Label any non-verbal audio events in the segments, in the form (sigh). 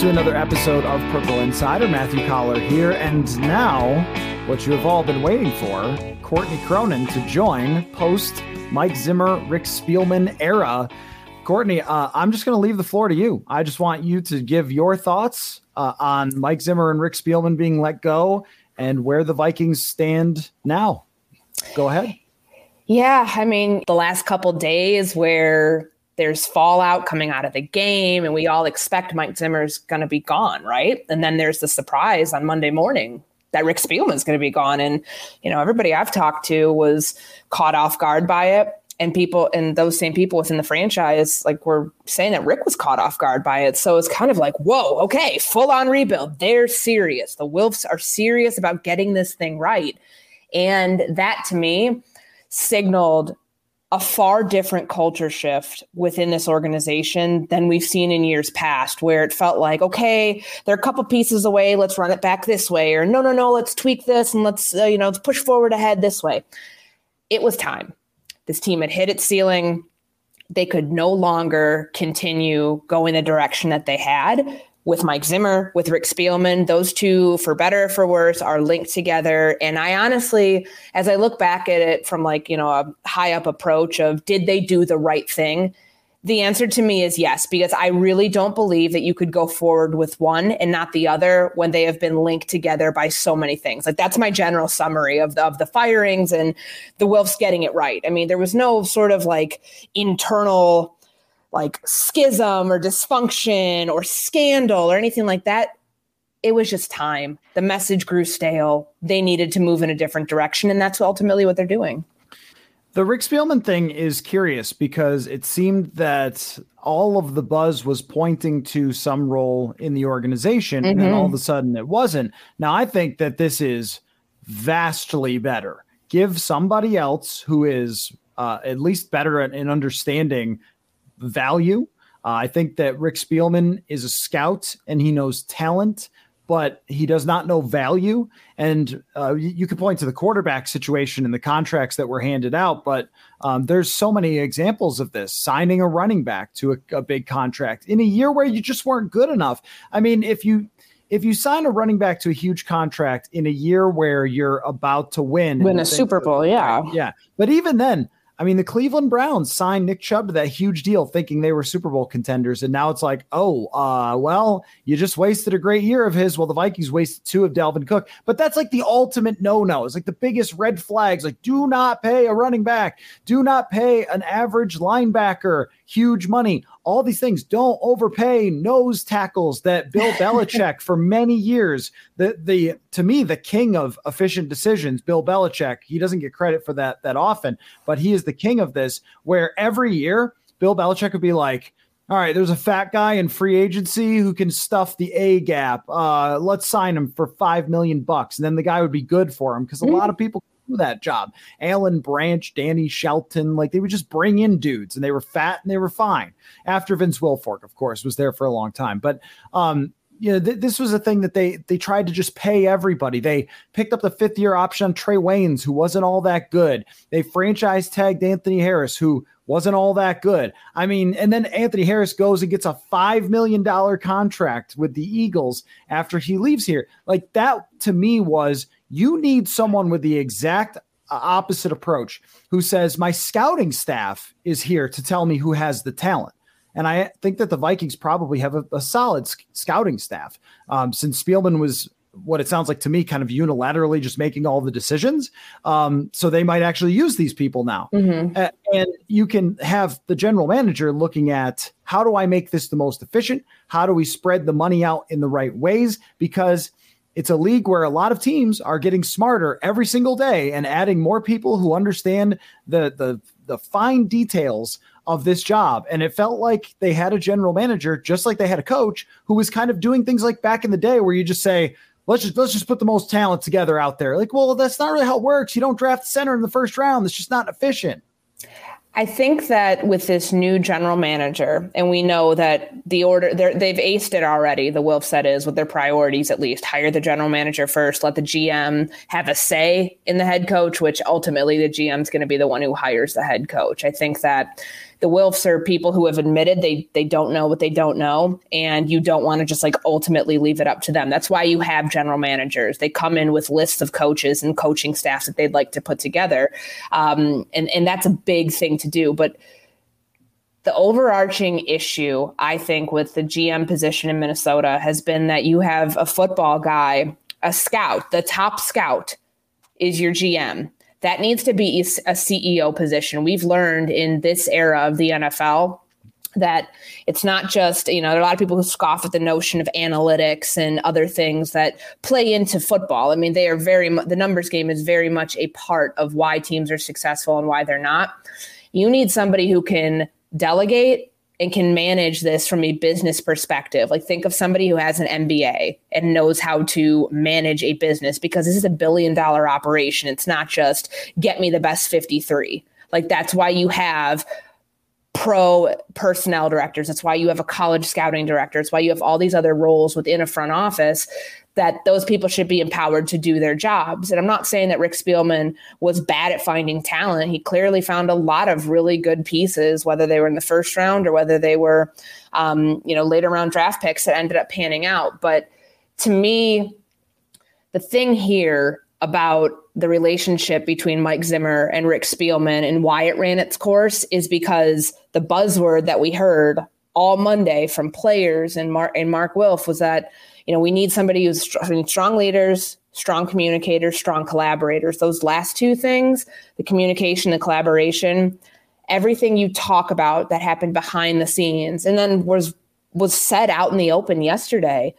To another episode of Purple Insider. Matthew Coller here, and now what you have all been waiting for, Courtney Cronin to join post Mike Zimmer, Rick Spielman era. Courtney, uh, I'm just going to leave the floor to you. I just want you to give your thoughts uh, on Mike Zimmer and Rick Spielman being let go and where the Vikings stand now. Go ahead. Yeah, I mean, the last couple days where there's fallout coming out of the game, and we all expect Mike Zimmer's going to be gone, right? And then there's the surprise on Monday morning that Rick Spielman's going to be gone, and you know everybody I've talked to was caught off guard by it, and people and those same people within the franchise like were saying that Rick was caught off guard by it. So it's kind of like, whoa, okay, full on rebuild. They're serious. The Wilfs are serious about getting this thing right, and that to me signaled a far different culture shift within this organization than we've seen in years past, where it felt like, okay, they're a couple pieces away, let's run it back this way, or no, no, no, let's tweak this and let's, uh, you know, let's push forward ahead this way. It was time. This team had hit its ceiling. They could no longer continue going the direction that they had with Mike Zimmer, with Rick Spielman. Those two, for better or for worse, are linked together. And I honestly, as I look back at it from like, you know, a high up approach of did they do the right thing? The answer to me is yes, because I really don't believe that you could go forward with one and not the other when they have been linked together by so many things. Like that's my general summary of the, of the firings and the Wilfs getting it right. I mean, there was no sort of like internal like schism or dysfunction or scandal or anything like that. It was just time. The message grew stale. They needed to move in a different direction. And that's ultimately what they're doing. The Rick Spielman thing is curious because it seemed that all of the buzz was pointing to some role in the organization, mm-hmm. and then all of a sudden it wasn't. Now, I think that this is vastly better. Give somebody else who is uh, at least better at, in understanding value. Uh, I think that Rick Spielman is a scout and he knows talent, but he does not know value. And uh, you, you can point to the quarterback situation and the contracts that were handed out, but um, there's so many examples of this signing a running back to a, a big contract in a year where you just weren't good enough. I mean, if you if you sign a running back to a huge contract in a year where you're about to win, win a Super Bowl, yeah, yeah. But even then, I mean, the Cleveland Browns signed Nick Chubb to that huge deal thinking they were Super Bowl contenders. And now it's like, oh, uh, well, you just wasted a great year of his. Well, the Vikings wasted two of Dalvin Cook. But that's like the ultimate no no. It's like the biggest red flags. Like, do not pay a running back, do not pay an average linebacker huge money all these things. Don't overpay nose tackles that Bill (laughs) Belichick for many years. The the to me the king of efficient decisions, Bill Belichick. He doesn't get credit for that that often, but he is the king of this. Where every year Bill Belichick would be like. All right, there's a fat guy in free agency who can stuff the A gap. Uh, let's sign him for five million bucks, and then the guy would be good for him because a lot of people that job. Alan Branch, Danny Shelton, like they would just bring in dudes and they were fat and they were fine. After Vince Wilfork, of course, was there for a long time. But um, you know, th- this was a thing that they they tried to just pay everybody. They picked up the fifth year option on Trey Waynes, who wasn't all that good. They franchise tagged Anthony Harris, who wasn't all that good. I mean, and then Anthony Harris goes and gets a five million dollar contract with the Eagles after he leaves here. Like that to me was you need someone with the exact uh, opposite approach who says, My scouting staff is here to tell me who has the talent. And I think that the Vikings probably have a, a solid sc- scouting staff. Um, since Spielman was what it sounds like to me, kind of unilaterally just making all the decisions. Um, so they might actually use these people now. Mm-hmm. Uh, and you can have the general manager looking at how do I make this the most efficient? How do we spread the money out in the right ways? Because it's a league where a lot of teams are getting smarter every single day and adding more people who understand the the the fine details of this job. And it felt like they had a general manager, just like they had a coach, who was kind of doing things like back in the day where you just say, let's just let's just put the most talent together out there. Like, well, that's not really how it works. You don't draft the center in the first round. It's just not efficient. I think that with this new general manager, and we know that the order they've aced it already. The Wilf said is with their priorities at least hire the general manager first, let the GM have a say in the head coach, which ultimately the GM is going to be the one who hires the head coach. I think that the Wilfs are people who have admitted they they don't know what they don't know, and you don't want to just like ultimately leave it up to them. That's why you have general managers. They come in with lists of coaches and coaching staffs that they'd like to put together, um, and and that's a big thing to do. But the overarching issue, I think, with the GM position in Minnesota has been that you have a football guy, a scout, the top scout is your GM that needs to be a CEO position. We've learned in this era of the NFL that it's not just, you know, there are a lot of people who scoff at the notion of analytics and other things that play into football. I mean, they are very, the numbers game is very much a part of why teams are successful and why they're not. You need somebody who can delegate and can manage this from a business perspective. Like think of somebody who has an MBA and knows how to manage a business because this is a billion dollar operation. It's not just get me the best 53. Like that's why you have pro personnel directors. That's why you have a college scouting director. It's why you have all these other roles within a front office that those people should be empowered to do their jobs. And I'm not saying that Rick Spielman was bad at finding talent. He clearly found a lot of really good pieces, whether they were in the first round or whether they were, um, you know, later round draft picks that ended up panning out. But to me, the thing here about the relationship between Mike Zimmer and Rick Spielman and why it ran its course is because the buzzword that we heard all Monday from players and Mark and Mark Wilf was that you know, we need somebody who's strong, leaders, strong communicators, strong collaborators. Those last two things, the communication, the collaboration, everything you talk about that happened behind the scenes and then was was said out in the open yesterday.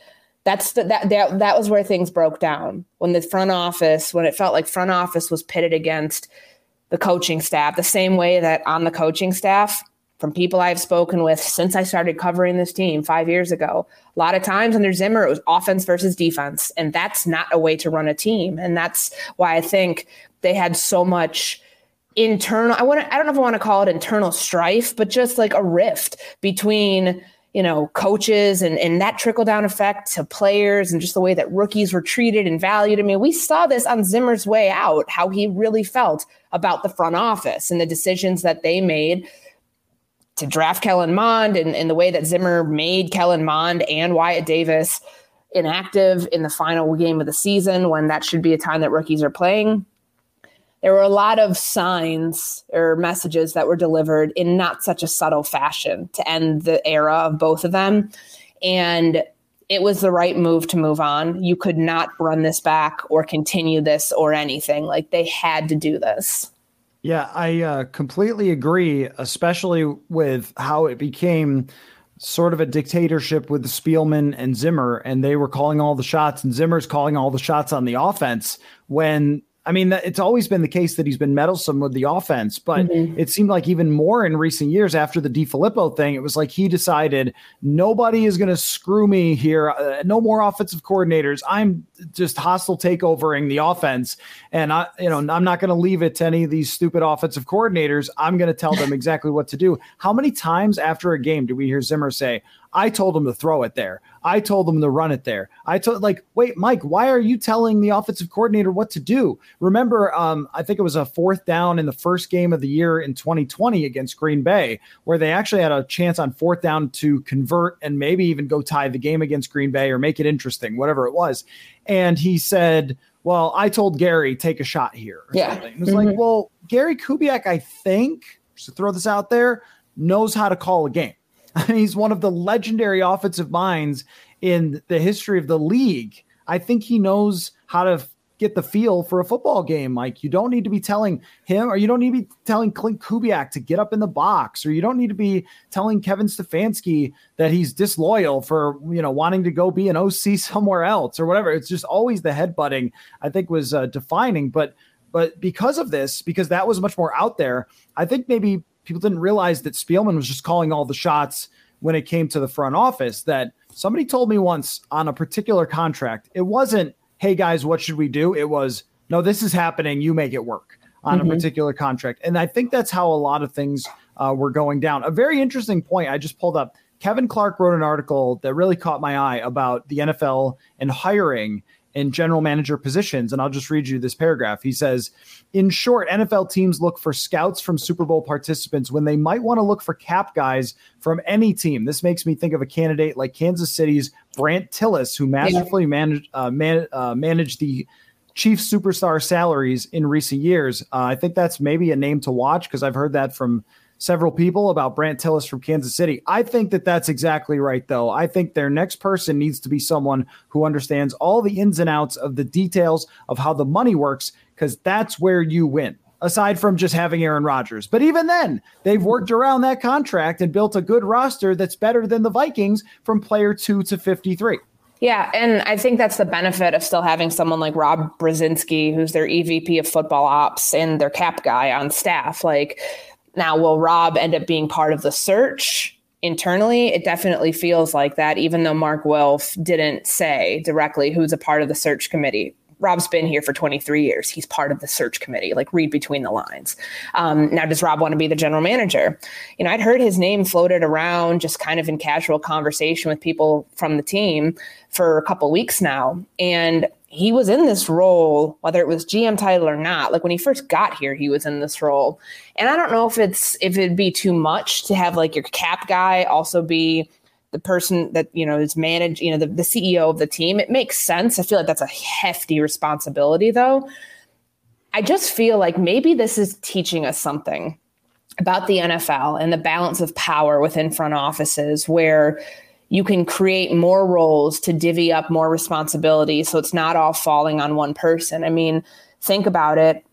That's the, that that that was where things broke down. When the front office, when it felt like front office was pitted against the coaching staff, the same way that on the coaching staff, from people I've spoken with since I started covering this team five years ago. A lot of times under Zimmer, it was offense versus defense, and that's not a way to run a team. And that's why I think they had so much internal. I want I don't know if I want to call it internal strife, but just like a rift between you know coaches and and that trickle down effect to players and just the way that rookies were treated and valued. I mean, we saw this on Zimmer's way out, how he really felt about the front office and the decisions that they made to draft Kellen Mond and, and the way that Zimmer made Kellen Mond and Wyatt Davis inactive in the final game of the season when that should be a time that rookies are playing. There were a lot of signs or messages that were delivered in not such a subtle fashion to end the era of both of them. And it was the right move to move on. You could not run this back or continue this or anything. Like they had to do this. Yeah, I uh, completely agree, especially with how it became sort of a dictatorship with Spielman and Zimmer, and they were calling all the shots, and Zimmer's calling all the shots on the offense when I mean, it's always been the case that he's been meddlesome with the offense, but mm-hmm. it seemed like even more in recent years after the DeFilippo thing, it was like he decided nobody is going to screw me here. Uh, no more offensive coordinators. I'm just hostile takeovering the offense, and I, you know, I'm not going to leave it to any of these stupid offensive coordinators. I'm going to tell them exactly what to do. How many times after a game do we hear Zimmer say, I told him to throw it there. I told him to run it there. I told like, wait, Mike, why are you telling the offensive coordinator what to do? Remember, um, I think it was a fourth down in the first game of the year in 2020 against Green Bay, where they actually had a chance on fourth down to convert and maybe even go tie the game against Green Bay or make it interesting, whatever it was. And he said, well, I told Gary, take a shot here. yeah. Something. It was mm-hmm. like, well, Gary Kubiak, I think, just to throw this out there, knows how to call a game. (laughs) he's one of the legendary offensive minds in the history of the league. I think he knows how to get the feel for a football game. Like you don't need to be telling him or you don't need to be telling Clint Kubiak to get up in the box or you don't need to be telling Kevin Stefanski that he's disloyal for, you know, wanting to go be an OC (laughs) somewhere else or whatever. It's just always the headbutting I think was uh, defining. But but because of this, because that was much more out there, I think maybe people didn't realize that Spielman was just calling all the shots when it came to the front office. That somebody told me once on a particular contract, it wasn't hey guys, what should we do? It was, no, this is happening. You make it work on mm-hmm. a particular contract. And I think that's how a lot of things uh, were going down. A very interesting point I just pulled up. Kevin Clark wrote an article that really caught my eye about the NFL and hiring in general manager positions. And I'll just read you this paragraph. He says, In short, NFL teams look for scouts from Super Bowl participants when they might want to look for cap guys from any team. This makes me think of a candidate like Kansas City's Brandt Tilis, who masterfully managed, uh, man, uh, managed the chief superstar salaries in recent years. Uh, I think that's maybe a name to watch because I've heard that from several people about Brandt Tilis from Kansas City. I think that that's exactly right, though. I think their next person needs to be someone who understands all the ins and outs of the details of how the money works, because that's where you win. Aside from just having Aaron Rodgers. But even then, they've worked around that contract and built a good roster that's better than the Vikings from player two to 53. Yeah, and I think that's the benefit of still having someone like Rob Brzezinski, who's their EVP of football ops and their cap guy on staff. Like, now, will Rob end up being part of the search internally? It definitely feels like that, even though Mark Wilf didn't say directly who's a part of the search committee. Rob's been here for 23 years. He's part of the search committee. Like, read between the lines. Um, now, does Rob want to be the general manager? You know, I'd heard his name floated around just kind of in casual conversation with people from the team for a couple weeks now. And he was in this role, whether it was GM title or not. Like when he first got here, he was in this role. And I don't know if it's if it'd be too much to have like your cap guy also be the person that you know is managed, you know, the, the CEO of the team. It makes sense. I feel like that's a hefty responsibility though. I just feel like maybe this is teaching us something about the NFL and the balance of power within front offices where you can create more roles to divvy up more responsibility so it's not all falling on one person. I mean, think about it.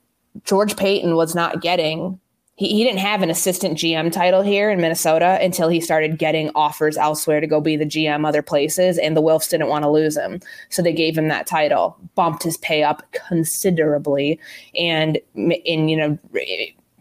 George Paton was not getting he, he didn't have an assistant GM title here in Minnesota until he started getting offers elsewhere to go be the GM other places, and the Wilfs didn't want to lose him. So they gave him that title, bumped his pay up considerably, and in you know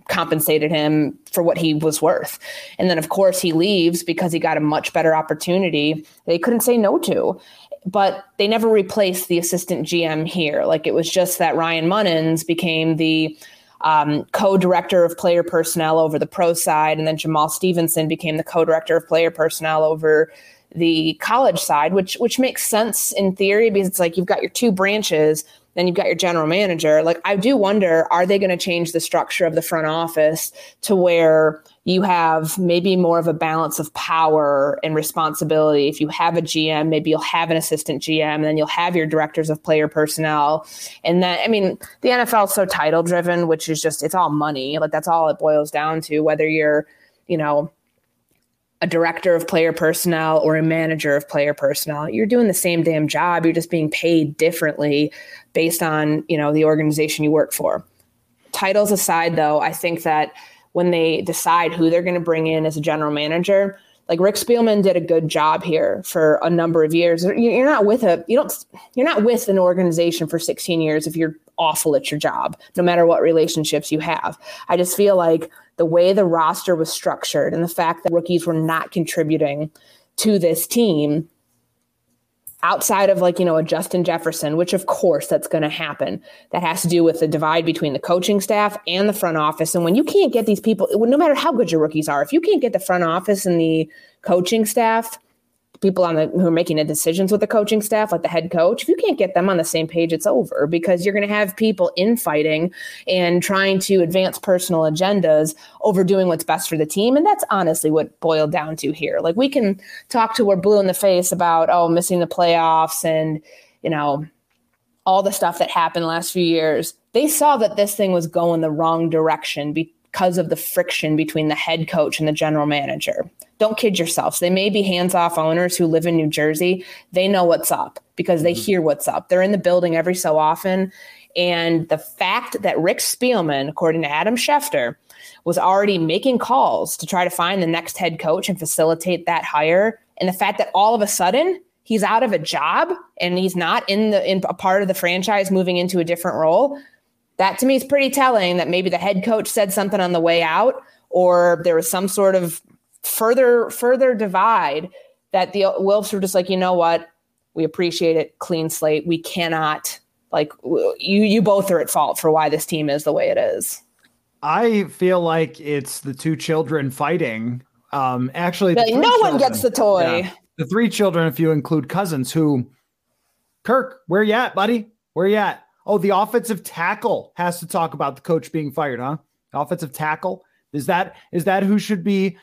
compensated him for what he was worth. And then, of course, he leaves because he got a much better opportunity they couldn't say no to. But they never replaced the assistant GM here. Like it was just that Ryan Monnens became the um, co-director of player personnel over the pro side, and then Jamaal Stephenson became the co-director of player personnel over the college side, which which makes sense in theory because it's like you've got your two branches then you've got your general manager. Like, I do wonder are they going to change the structure of the front office to where you have maybe more of a balance of power and responsibility? If you have a GM, maybe you'll have an assistant GM, and then you'll have your directors of player personnel. And then, I mean, the NFL is so title driven, which is just, it's all money. Like, that's all it boils down to, whether you're, you know, a director of player personnel or a manager of player personnel you're doing the same damn job. You're just being paid differently based on you know the organization you work for. Titles aside though i think that when they decide who they're going to bring in as a general manager like Rick Spielman did a good job here for a number of years. You're not with a you don't you're not with an organization for 16 years if you're awful at your job, no matter what relationships you have. I just feel like the way the roster was structured and the fact that rookies were not contributing to this team outside of like you know a Justin Jefferson, which of course that's going to happen. That has to do with the divide between the coaching staff and the front office. And when you can't get these people, no matter how good your rookies are, if you can't get the front office and the coaching staff people on the who are making the decisions with the coaching staff, like the head coach, if you can't get them on the same page, it's over because you're going to have people infighting and trying to advance personal agendas over doing what's best for the team. And that's honestly what boiled down to here. Like we can talk to we're blue in the face about oh missing the playoffs and you know all the stuff that happened the last few years. They saw that this thing was going the wrong direction because of the friction between the head coach and the general manager. Don't kid yourselves. They may be hands off owners who live in New Jersey. They know what's up because they mm-hmm. hear what's up. They're in the building every so often. And the fact that Rick Spielman, according to Adam Schefter, was already making calls to try to find the next head coach and facilitate that hire, and the fact that all of a sudden he's out of a job and he's not in the in a part of the franchise moving into a different role, that to me is pretty telling that maybe the head coach said something on the way out or there was some sort of further further divide that the Wilfs were just like, you know what? We appreciate it, clean slate. We cannot like you you both are at fault for why this team is the way it is. I feel like it's the two children fighting. Um actually no children, one gets the toy. Yeah, the three children, if you include cousins, who Kirk, where you at, buddy? Where you at? Oh, the offensive tackle has to talk about the coach being fired, huh? Offensive tackle. Is that is that who should be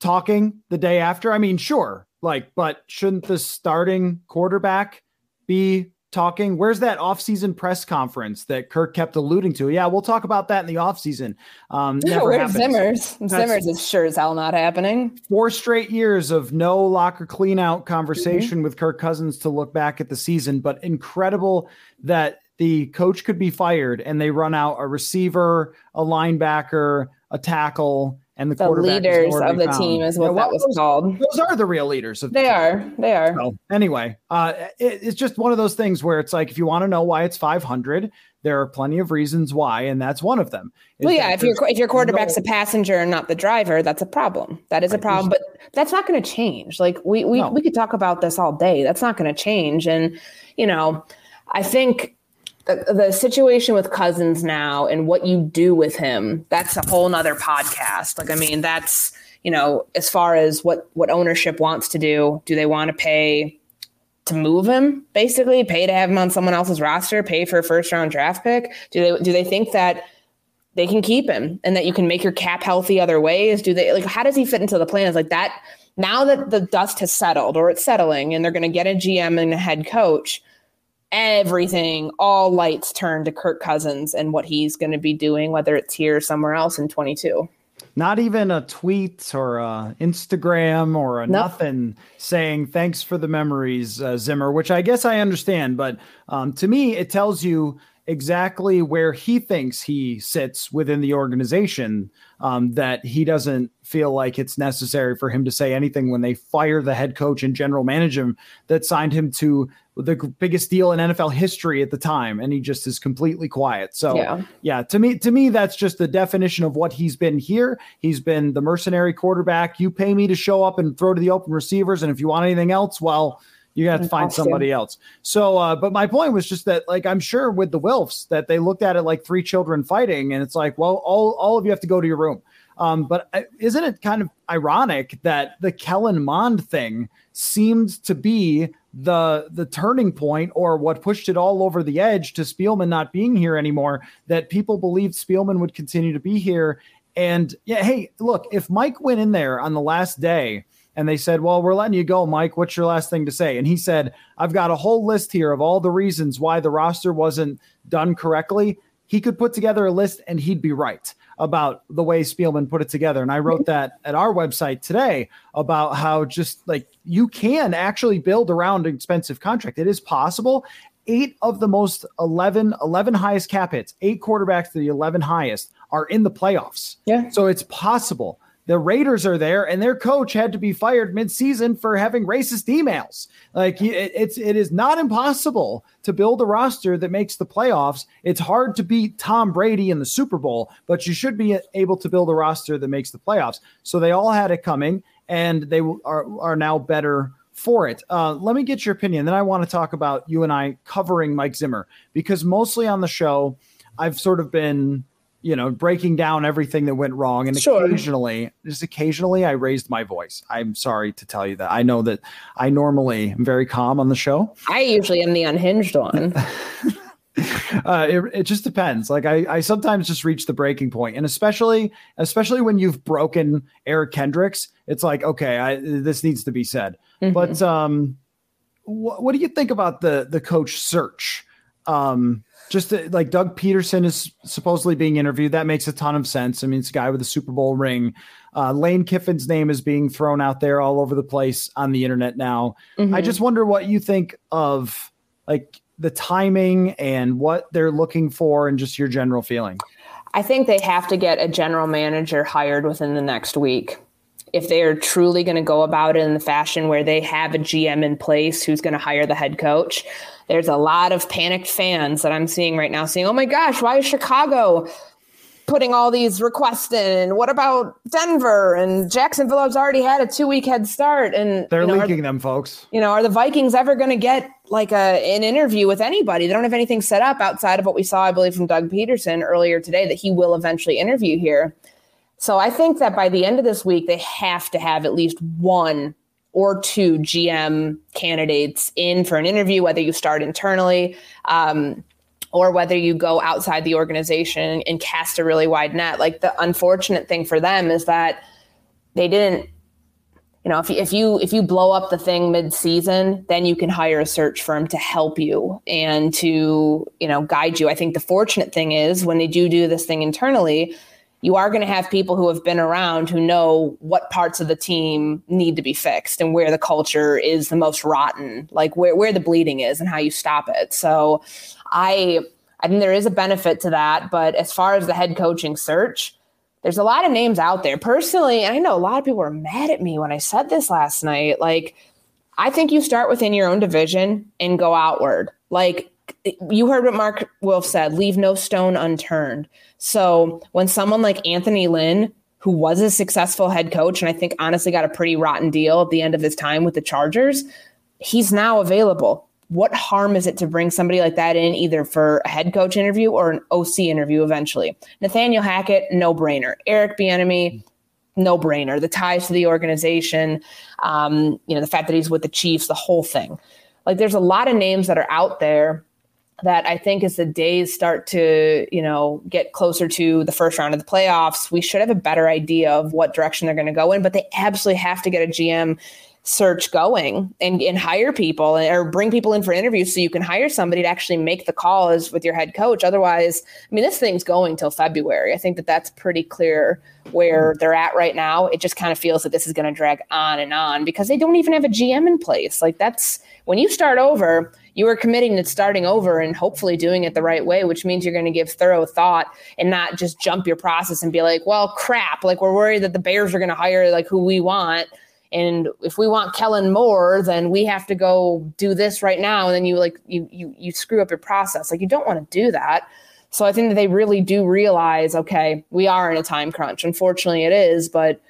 talking the day after? I mean, sure, like, but shouldn't the starting quarterback be talking? Where's that offseason press conference that Kirk kept alluding to? Yeah, we'll talk about that in the offseason. Um, Where's Zimmer's? That's Zimmer's is sure as hell not happening. Four straight years of no locker clean out conversation mm-hmm. with Kirk Cousins to look back at the season, but incredible that the coach could be fired and they run out a receiver, a linebacker, a tackle, and the, the leaders of the found. team is what that was those, called. Those are the real leaders. Of the they team. are. They are. So, anyway, uh, it, it's just one of those things where it's like if you want to know why it's 500, there are plenty of reasons why, and that's one of them. Well, yeah, if your if your quarterback's no, a passenger and not the driver, that's a problem. That is right. a problem, but that's not going to change. Like we we no. we could talk about this all day. That's not going to change, and you know, I think the, situation with Cousins now and what you do with him, that's a whole nother podcast. Like, I mean, that's, you know, as far as what, what ownership wants to do, do they want to pay to move him basically pay to have him on someone else's roster, pay for a first round draft pick? Do they, do they think that they can keep him and that you can make your cap healthy other ways? Do they like, how does he fit into the plans like that? Now that the dust has settled or it's settling and they're going to get a GM and a head coach, everything, all lights turn to Kirk Cousins and what he's going to be doing, whether it's here or somewhere else in 22. Not even a tweet or a Instagram or a nope. nothing saying thanks for the memories, uh, Zimmer, which I guess I understand. But um, to me, it tells you exactly where he thinks he sits within the organization um, that he doesn't feel like it's necessary for him to say anything when they fire the head coach and general manager that signed him to the biggest deal in NFL history at the time, and he just is completely quiet. So yeah. yeah, to me, to me, that's just the definition of what he's been here. He's been the mercenary quarterback. You pay me to show up and throw to the open receivers, and if you want anything else, well, you got to find somebody else. So, uh, but my point was just that, like, I'm sure with the Wilfs that they looked at it like three children fighting, and it's like, well, all all of you have to go to your room. Um, but uh, isn't it kind of ironic that the Kellen Mond thing seemed to be the the turning point or what pushed it all over the edge to Spielman not being here anymore? That people believed Spielman would continue to be here. And yeah, hey, look, if Mike went in there on the last day and they said, Well, we're letting you go, Mike. What's your last thing to say? And he said, I've got a whole list here of all the reasons why the roster wasn't done correctly. He could put together a list and he'd be right about the way Spielman put it together. And I wrote mm-hmm. that at our website today about how just like you can actually build around an expensive contract. It is possible. Eight of the most 11, 11 highest cap hits, eight quarterbacks to the 11 highest are in the playoffs. Yeah. So it's possible the Raiders are there, and their coach had to be fired midseason for having racist emails. Like it, it's it is not impossible to build a roster that makes the playoffs. It's hard to beat Tom Brady in the Super Bowl, but you should be able to build a roster that makes the playoffs. So they all had it coming, and they are are now better for it. Uh, let me get your opinion. Then I want to talk about you and I covering Mike Zimmer because mostly on the show, I've sort of been you know, breaking down everything that went wrong. And sure. occasionally, just occasionally, I raised my voice. I'm sorry to tell you that. I know that I normally am very calm on the show. I usually am the unhinged one. (laughs) uh, it, it just depends. Like I, I sometimes just reach the breaking point, and especially, especially when you've broken Eric Kendricks, it's like, okay, I, this needs to be said. Mm-hmm. But um, wh- what do you think about the the coach search? Um, just to, like Doug Pederson is supposedly being interviewed. That makes a ton of sense. I mean, it's a guy with a Super Bowl ring. Uh, Lane Kiffin's name is being thrown out there all over the place on the internet now. Mm-hmm. I just wonder what you think of like the timing and what they're looking for and just your general feeling. I think they have to get a general manager hired within the next week. If they are truly going to go about it in the fashion where they have a GM in place who's going to hire the head coach, there's a lot of panicked fans that I'm seeing right now saying, oh my gosh, why is Chicago putting all these requests in? What about Denver and Jacksonville has already had a two week head start and they're you know, leaking them folks. You know, are the Vikings ever going to get like a an interview with anybody? They don't have anything set up outside of what we saw, I believe, from Doug Pederson earlier today that he will eventually interview here. So I think that by the end of this week, they have to have at least one or two GM candidates in for an interview, whether you start internally um, or whether you go outside the organization and cast a really wide net. Like the unfortunate thing for them is that they didn't. You know, if you, if you if you blow up the thing mid-season, then you can hire a search firm to help you and to you know guide you. I think the fortunate thing is when they do do this thing internally, you are going to have people who have been around who know what parts of the team need to be fixed and where the culture is the most rotten, like where, where the bleeding is and how you stop it. So I I think there is a benefit to that. But as far as the head coaching search, there's a lot of names out there. Personally, and I know a lot of people were mad at me when I said this last night. Like, I think you start within your own division and go outward. Like you heard what Mark Wilf said, leave no stone unturned. So when someone like Anthony Lynn, who was a successful head coach, and I think honestly got a pretty rotten deal at the end of his time with the Chargers, he's now available. What harm is it to bring somebody like that in either for a head coach interview or an OC interview eventually? Nathaniel Hackett, no brainer. Eric Bieniemy, no brainer. The ties to the organization, um, you know, the fact that he's with the Chiefs, the whole thing. Like, there's a lot of names that are out there that I think as the days start to, you know, get closer to the first round of the playoffs, we should have a better idea of what direction they're going to go in. But they absolutely have to get a GM search going and, and hire people or bring people in for interviews so you can hire somebody to actually make the calls with your head coach. Otherwise, I mean, this thing's going till February. I think that that's pretty clear where mm-hmm. they're at right now. It just kind of feels that this is going to drag on and on because they don't even have a GM in place. Like that's when you start over, you are committing to starting over and hopefully doing it the right way, which means you're going to give thorough thought and not just jump your process and be like, well, crap, like we're worried that the Bears are going to hire like who we want. And if we want Kellen Moore, then we have to go do this right now. And then you like you you you screw up your process. Like you don't want to do that. So I think that they really do realize, okay, we are in a time crunch. Unfortunately, it is, but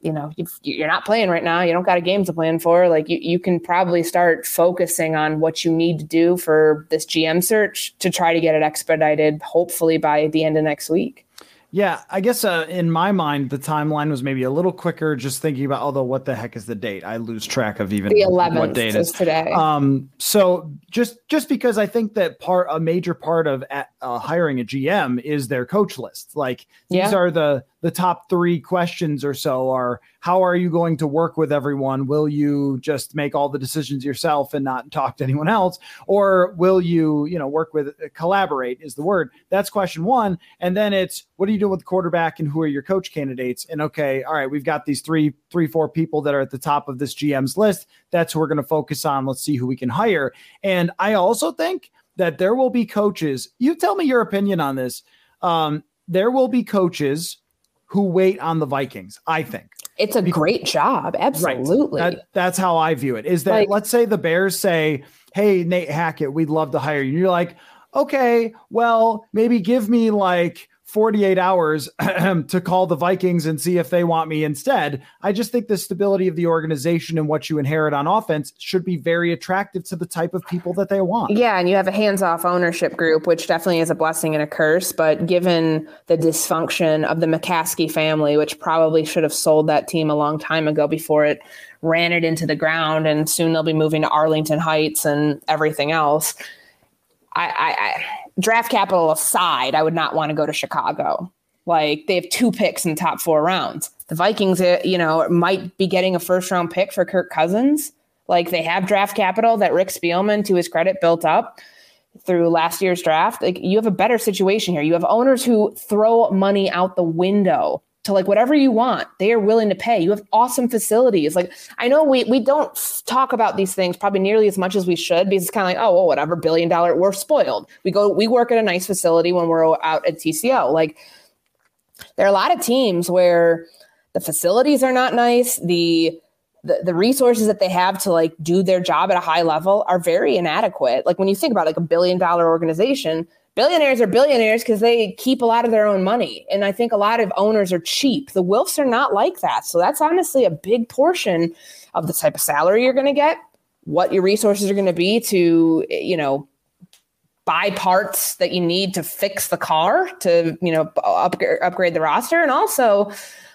you know, you're not playing right now, you don't got a game to plan for, like you, you can probably start focusing on what you need to do for this GM search to try to get it expedited, hopefully by the end of next week. Yeah, I guess uh, in my mind, the timeline was maybe a little quicker. Just thinking about, although what the heck is the date? I lose track of even the 11th what date is today. Um, so just just because I think that part a major part of uh, hiring a GM is their coach list. Like these yeah. are the the top three questions or so are how are you going to work with everyone? Will you just make all the decisions yourself and not talk to anyone else? Or will you, you know, work with uh, collaborate is the word. That's question one. And then it's what do you do with the quarterback and who are your coach candidates? And okay, all right, we've got these three, three, four people that are at the top of this GM's list. That's who we're going to focus on. Let's see who we can hire. And I also think that there will be coaches. You tell me your opinion on this. Um, there will be coaches who wait on the Vikings, I think. It's a great job. Absolutely. Right. That, that's how I view it. Is that like, let's say the Bears say, Hey, Nate Hackett, we'd love to hire you. You're like, okay, well, maybe give me like 48 hours (clears throat) to call the Vikings and see if they want me instead. I just think the stability of the organization and what you inherit on offense should be very attractive to the type of people that they want. Yeah, and you have a hands-off ownership group, which definitely is a blessing and a curse. But given the dysfunction of the McCaskey family, which probably should have sold that team a long time ago before it ran it into the ground, and soon they'll be moving to Arlington Heights and everything else. I, I, I draft capital aside, I would not want to go to Chicago. Like they have two picks in the top four rounds. The Vikings, uh, you know, might be getting a first round pick for Kirk Cousins. Like they have draft capital that Rick Spielman, to his credit, built up. through last year's draft, like you have a better situation here. You have owners who throw money out the window to like whatever you want. They are willing to pay. You have awesome facilities. Like I know we we don't talk about these things probably nearly as much as we should because it's kind of like oh well whatever billion dollar we're spoiled. We go we work at a nice facility when we're out at TCO. Like there are a lot of teams where the facilities are not nice. The the, the resources that they have to like do their job at a high level are very inadequate. Like when you think about like a billion dollar organization, billionaires are billionaires because they keep a lot of their own money. And I think a lot of owners are cheap. The Wilfs are not like that. So that's honestly a big portion of the type of salary you're going to get, what your resources are going to be to, you know, buy parts that you need to fix the car to, you know, upgrade, upgrade the roster. And also,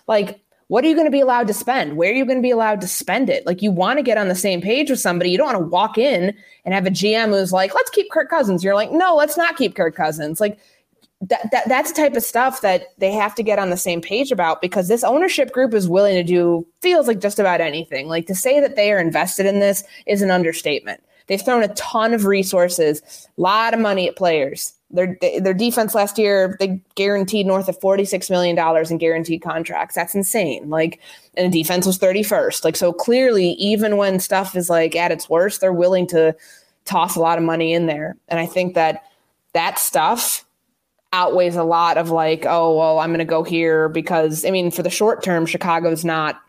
like, what are you going to be allowed to spend? Where are you going to be allowed to spend it? Like you want to get on the same page with somebody. You don't want to walk in and have a GM who's like, let's keep Kirk Cousins. You're like, no, let's not keep Kirk Cousins. Like that, that that's the type of stuff that they have to get on the same page about because this ownership group is willing to do feels like just about anything. Like to say that they are invested in this is an understatement. They've thrown a ton of resources, a lot of money at players. Their their defense last year they guaranteed north of forty six million dollars in guaranteed contracts. That's insane. Like, and the defense was thirty first. Like, so clearly, even when stuff is like at its worst, they're willing to toss a lot of money in there. And I think that that stuff outweighs a lot of like, oh well, I'm going to go here because I mean, for the short term, Chicago's not.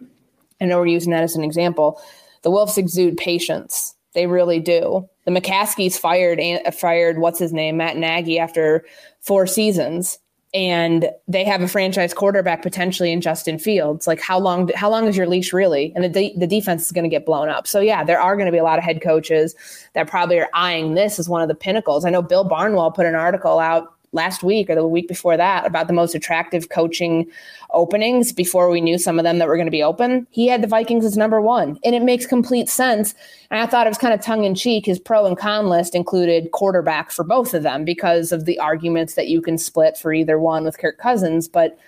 I know we're using that as an example. The Wilfs exude patience they really do. The McCaskeys fired fired what's his name Matt Nagy after four seasons, and they have a franchise quarterback potentially in Justin Fields. Like how long how long is your leash really? And the de- the defense is going to get blown up. So yeah, there are going to be a lot of head coaches that probably are eyeing this as one of the pinnacles. I know Bill Barnwell put an article out last week or the week before that about the most attractive coaching openings before we knew some of them that were going to be open. He had the Vikings as number one, and it makes complete sense. And I thought it was kind of tongue in cheek. His pro and con list included quarterback for both of them because of the arguments that you can split for either one with Kirk Cousins. But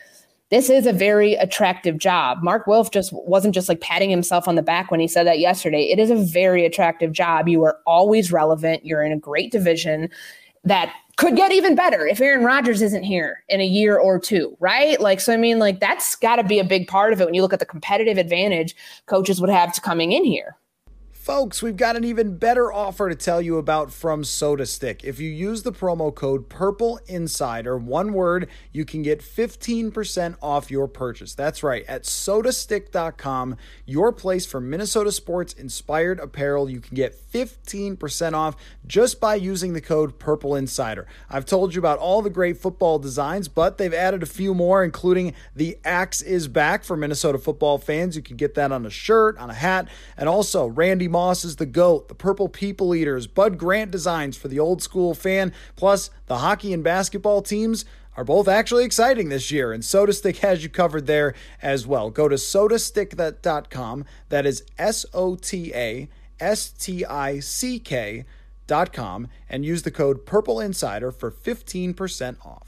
this is a very attractive job. Mark Wilf just wasn't just like patting himself on the back when he said that yesterday. It is a very attractive job. You are always relevant. You're in a great division that could get even better if Aaron Rodgers isn't here in a year or two, right? Like, so I mean, like, that's got to be a big part of it when you look at the competitive advantage coaches would have to coming in here. Folks, we've got an even better offer to tell you about from SotaStick. If you use the promo code Purple Insider, one word, you can get 15% off your purchase. That's right, at sotastick.com, your place for Minnesota sports inspired apparel. You can get 15% off just by using the code Purple Insider. I've told you about all the great football designs, but they've added a few more, including the Axe is back for Minnesota football fans. You can get that on a shirt, on a hat, and also Randy Moss is the GOAT, the Purple People Eaters, Bud Grant designs for the old school fan, plus the hockey and basketball teams are both actually exciting this year, and SotaStick has you covered there as well. Go to sotastick.com. That is S O T A S T I C K.com and use the code Purple Insider for 15% off.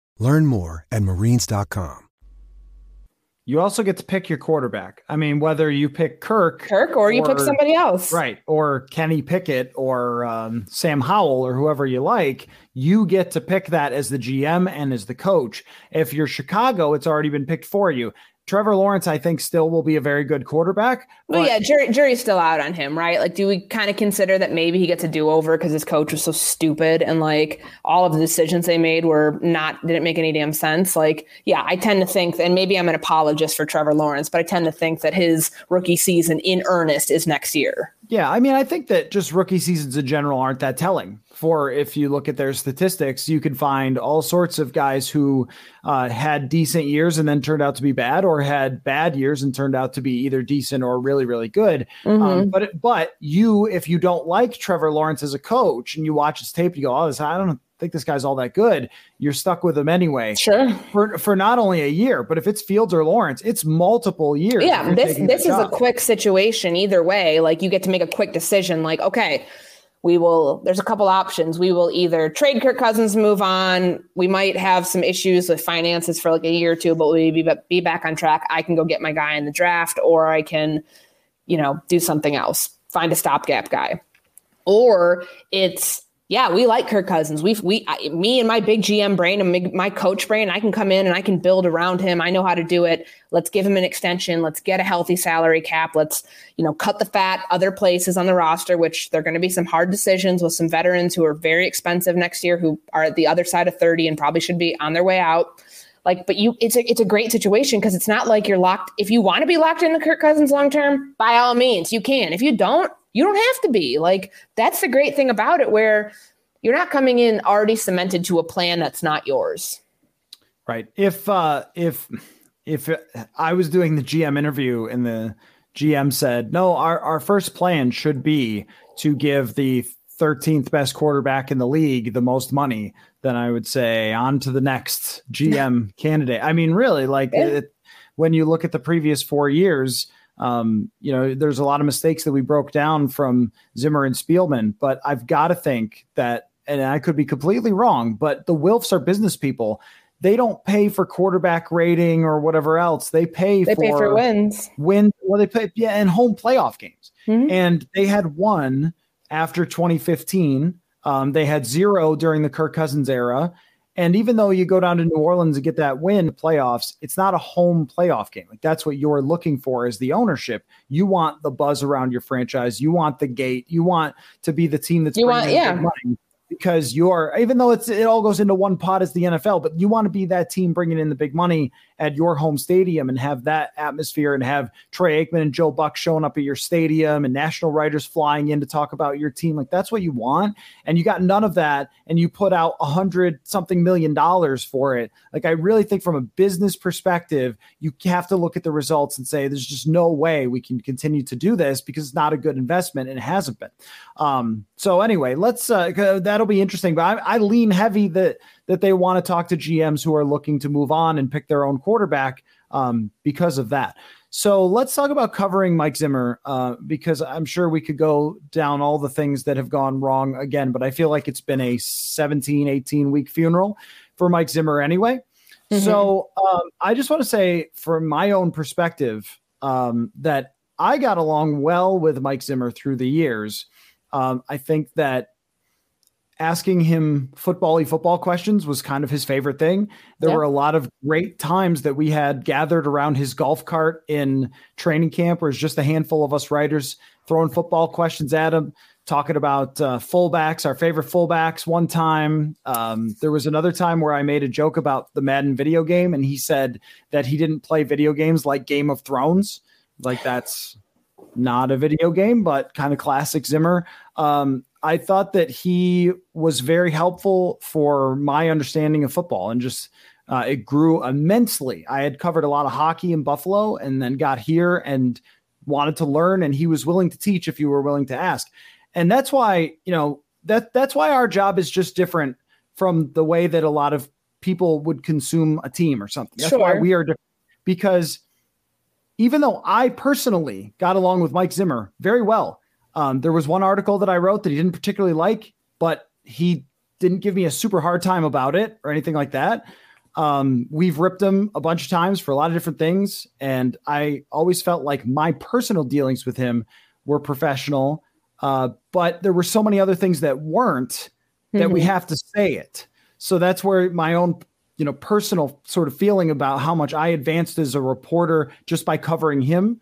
Learn more at marines.com. You also get to pick your quarterback. I mean, whether you pick Kirk, Kirk, or you pick somebody else, right? Or Kenny Pickett, or um, Sam Howell, or whoever you like. You get to pick that as the GM and as the coach. If you're Chicago, it's already been picked for you. Trevor Lawrence, I think, still will be a very good quarterback. Well, yeah, jury, jury's still out on him, right? Like, do we kind of consider that maybe he gets a do over because his coach was so stupid and like all of the decisions they made were not didn't make any damn sense? Like, yeah, I tend to think, and maybe I'm an apologist for Trevor Lawrence, but I tend to think that his rookie season in earnest is next year. Yeah, I mean, I think that just rookie seasons in general aren't that telling. For if you look at their statistics, you can find all sorts of guys who uh, had decent years and then turned out to be bad, or had bad years and turned out to be either decent or really, really good. Um, mm-hmm. Um, but but you, if you don't like Trevor Lawrence as a coach and you watch his tape, you go, "Oh, this I don't think this guy's all that good, you're stuck with him anyway. Sure. For for not only a year, but if it's Fields or Lawrence, it's multiple years. Yeah, this this is job. a quick situation either way. Like you get to make a quick decision. Like okay, we will. There's a couple options. We will either trade Kirk Cousins, move on. We might have some issues with finances for like a year or two, but we be be back on track. I can go get my guy in the draft, or I can, you know, do something else. Find a stopgap guy, or it's yeah, we like Kirk Cousins. We we I, me and my big GM brain and my coach brain, I can come in and I can build around him. I know how to do it. Let's give him an extension. Let's get a healthy salary cap. Let's you know cut the fat other places on the roster, which there are going to be some hard decisions with some veterans who are very expensive next year, who are at the other side of thirty and probably should be on their way out. Like, but you, it's a it's a great situation because it's not like you're locked. If you want to be locked into Kirk Cousins long term, by all means, you can. If you don't, you don't have to be. Like that's the great thing about it where you're not coming in already cemented to a plan that's not yours. Right. If uh if if I was doing the GM interview and the GM said, "No, our our first plan should be to give the 13th best quarterback in the league the most money," then I would say on to the next GM (laughs) candidate. I mean, really, like yeah. it, when you look at the previous 4 years, um, you know, there's a lot of mistakes that we broke down from Zimmer and Spielman, but I've got to think that, and I could be completely wrong, but the Wilfs are business people. They don't pay for quarterback rating or whatever else. They pay they for, pay for wins. Win well, they pay yeah, and home playoff games. Mm-hmm. And they had one after 2015. Um, they had zero during the Kirk Cousins era, and even though you go down to New Orleans and get that win playoffs, it's not a home playoff game. Like that's what you're looking for as the ownership. You want the buzz around your franchise. You want the gate. You want to be the team that's you want yeah. money because you're even though it's it all goes into one pot as the NFL, but you want to be that team bringing in the big money at your home stadium and have that atmosphere and have Troy Aikman and Joe Buck showing up at your stadium and national writers flying in to talk about your team. Like that's what you want. And you got none of that. And you put out a hundred something million dollars for it. Like I really think from a business perspective, you have to look at the results and say, there's just no way we can continue to do this because it's not a good investment and it hasn't been. Um, so anyway, let's, uh, that'll be interesting, but I, I lean heavy that, that they want to talk to GMs who are looking to move on and pick their own quarterback um, because of that. So let's talk about covering Mike Zimmer uh, because I'm sure we could go down all the things that have gone wrong again, but I feel like it's been a 17, 18 week funeral for Mike Zimmer anyway. Mm-hmm. So um, I just want to say, from my own perspective, um, that I got along well with Mike Zimmer through the years. Um, I think that asking him football football questions was kind of his favorite thing. There were a lot of great times that we had gathered around his golf cart in training camp, where it's just a handful of us writers throwing football questions at him, talking about uh, fullbacks, our favorite fullbacks. One time, um, there was another time where I made a joke about the Madden video game, and he said that he didn't play video games like Game of Thrones. Like that's not a video game, but kind of classic Zimmer. Um, I thought that he was very helpful for my understanding of football and just uh, it grew immensely. I had covered a lot of hockey in Buffalo and then got here and wanted to learn and he was willing to teach if you were willing to ask. And that's why, you know, that that's why our job is just different from the way that a lot of people would consume a team or something. That's sure. why we are different because even though I personally got along with Mike Zimmer very well, um, there was one article that I wrote that he didn't particularly like, but he didn't give me a super hard time about it or anything like that. Um, we've ripped him a bunch of times for a lot of different things, and I always felt like my personal dealings with him were professional. Uh, but there were so many other things that weren't that mm-hmm. we have to say it. So that's where my own you know, personal sort of feeling about how much I advanced as a reporter just by covering him.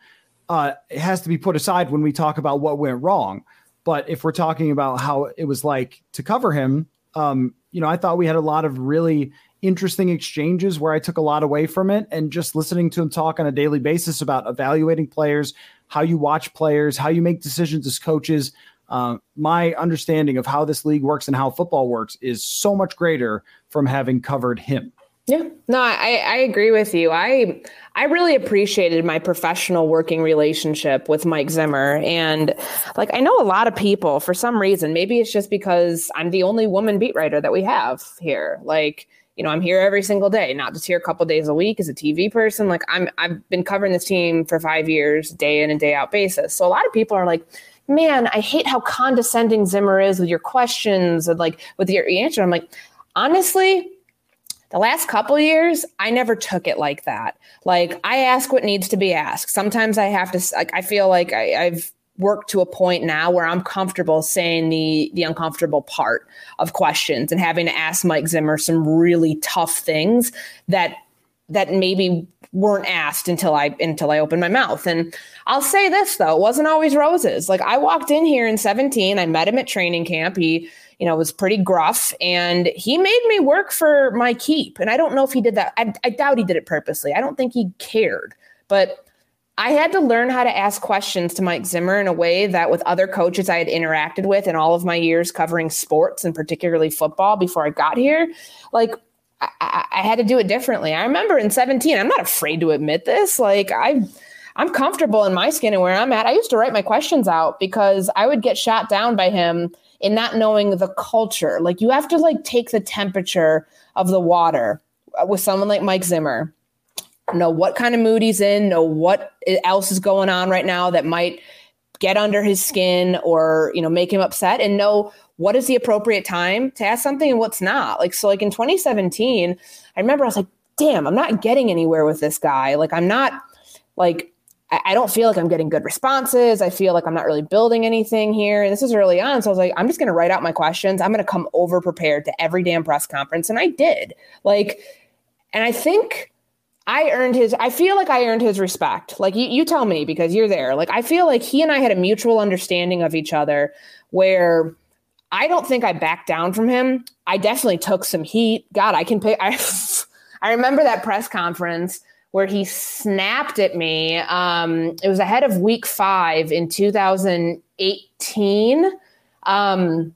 Uh, it has to be put aside when we talk about what went wrong. But if we're talking about how it was like to cover him, um, you know, I thought we had a lot of really interesting exchanges where I took a lot away from it and just listening to him talk on a daily basis about evaluating players, how you watch players, how you make decisions as coaches. Uh, my understanding of how this league works and how football works is so much greater from having covered him. Yeah, no, I, I agree with you. I I really appreciated my professional working relationship with Mike Zimmer, and like I know a lot of people for some reason. Maybe it's just because I'm the only woman beat writer that we have here. Like you know, I'm here every single day, not just here a couple days a week as a TV person. Like I'm I've been covering this team for five years, day in and day out basis. So a lot of people are like, man, I hate how condescending Zimmer is with your questions and like with your answer. I'm like, honestly, the last couple years, I never took it like that. Like I ask what needs to be asked. Sometimes I have to like I feel like I, I've worked to a point now where I'm comfortable saying the the uncomfortable part of questions and having to ask Mike Zimmer some really tough things that that maybe weren't asked until I until I opened my mouth. And I'll say this though, it wasn't always roses. Like I walked in here in 17, I met him at training camp. He, you know, was pretty gruff and he made me work for my keep. And I don't know if he did that. I, I doubt he did it purposely. I don't think he cared. But I had to learn how to ask questions to Mike Zimmer in a way that with other coaches I had interacted with in all of my years covering sports and particularly football before I got here, like I, I, had to do it differently. I remember in 17, I'm not afraid to admit this. Like I I'm comfortable in my skin and where I'm at. I used to write my questions out because I would get shot down by him in not knowing the culture. Like you have to like take the temperature of the water uh, with someone like Mike Zimmer know what kind of mood he's in, know what else is going on right now that might get under his skin or, you know, make him upset and know what is the appropriate time to ask something and what's not. Like, so like in 2017, I remember I was like, damn, I'm not getting anywhere with this guy. Like, I'm not like, I don't feel like I'm getting good responses. I feel like I'm not really building anything here. And this was early on. So I was like, I'm just going to write out my questions. I'm going to come over prepared to every damn press conference. And I did. Like, and I think I earned his, I feel like I earned his respect. Like you, you tell me because you're there. Like I feel like he and I had a mutual understanding of each other where I don't think I backed down from him. I definitely took some heat. God, I can pick, I, (laughs) I remember that press conference where he snapped at me. Um, it was ahead of week five in 2018. Um,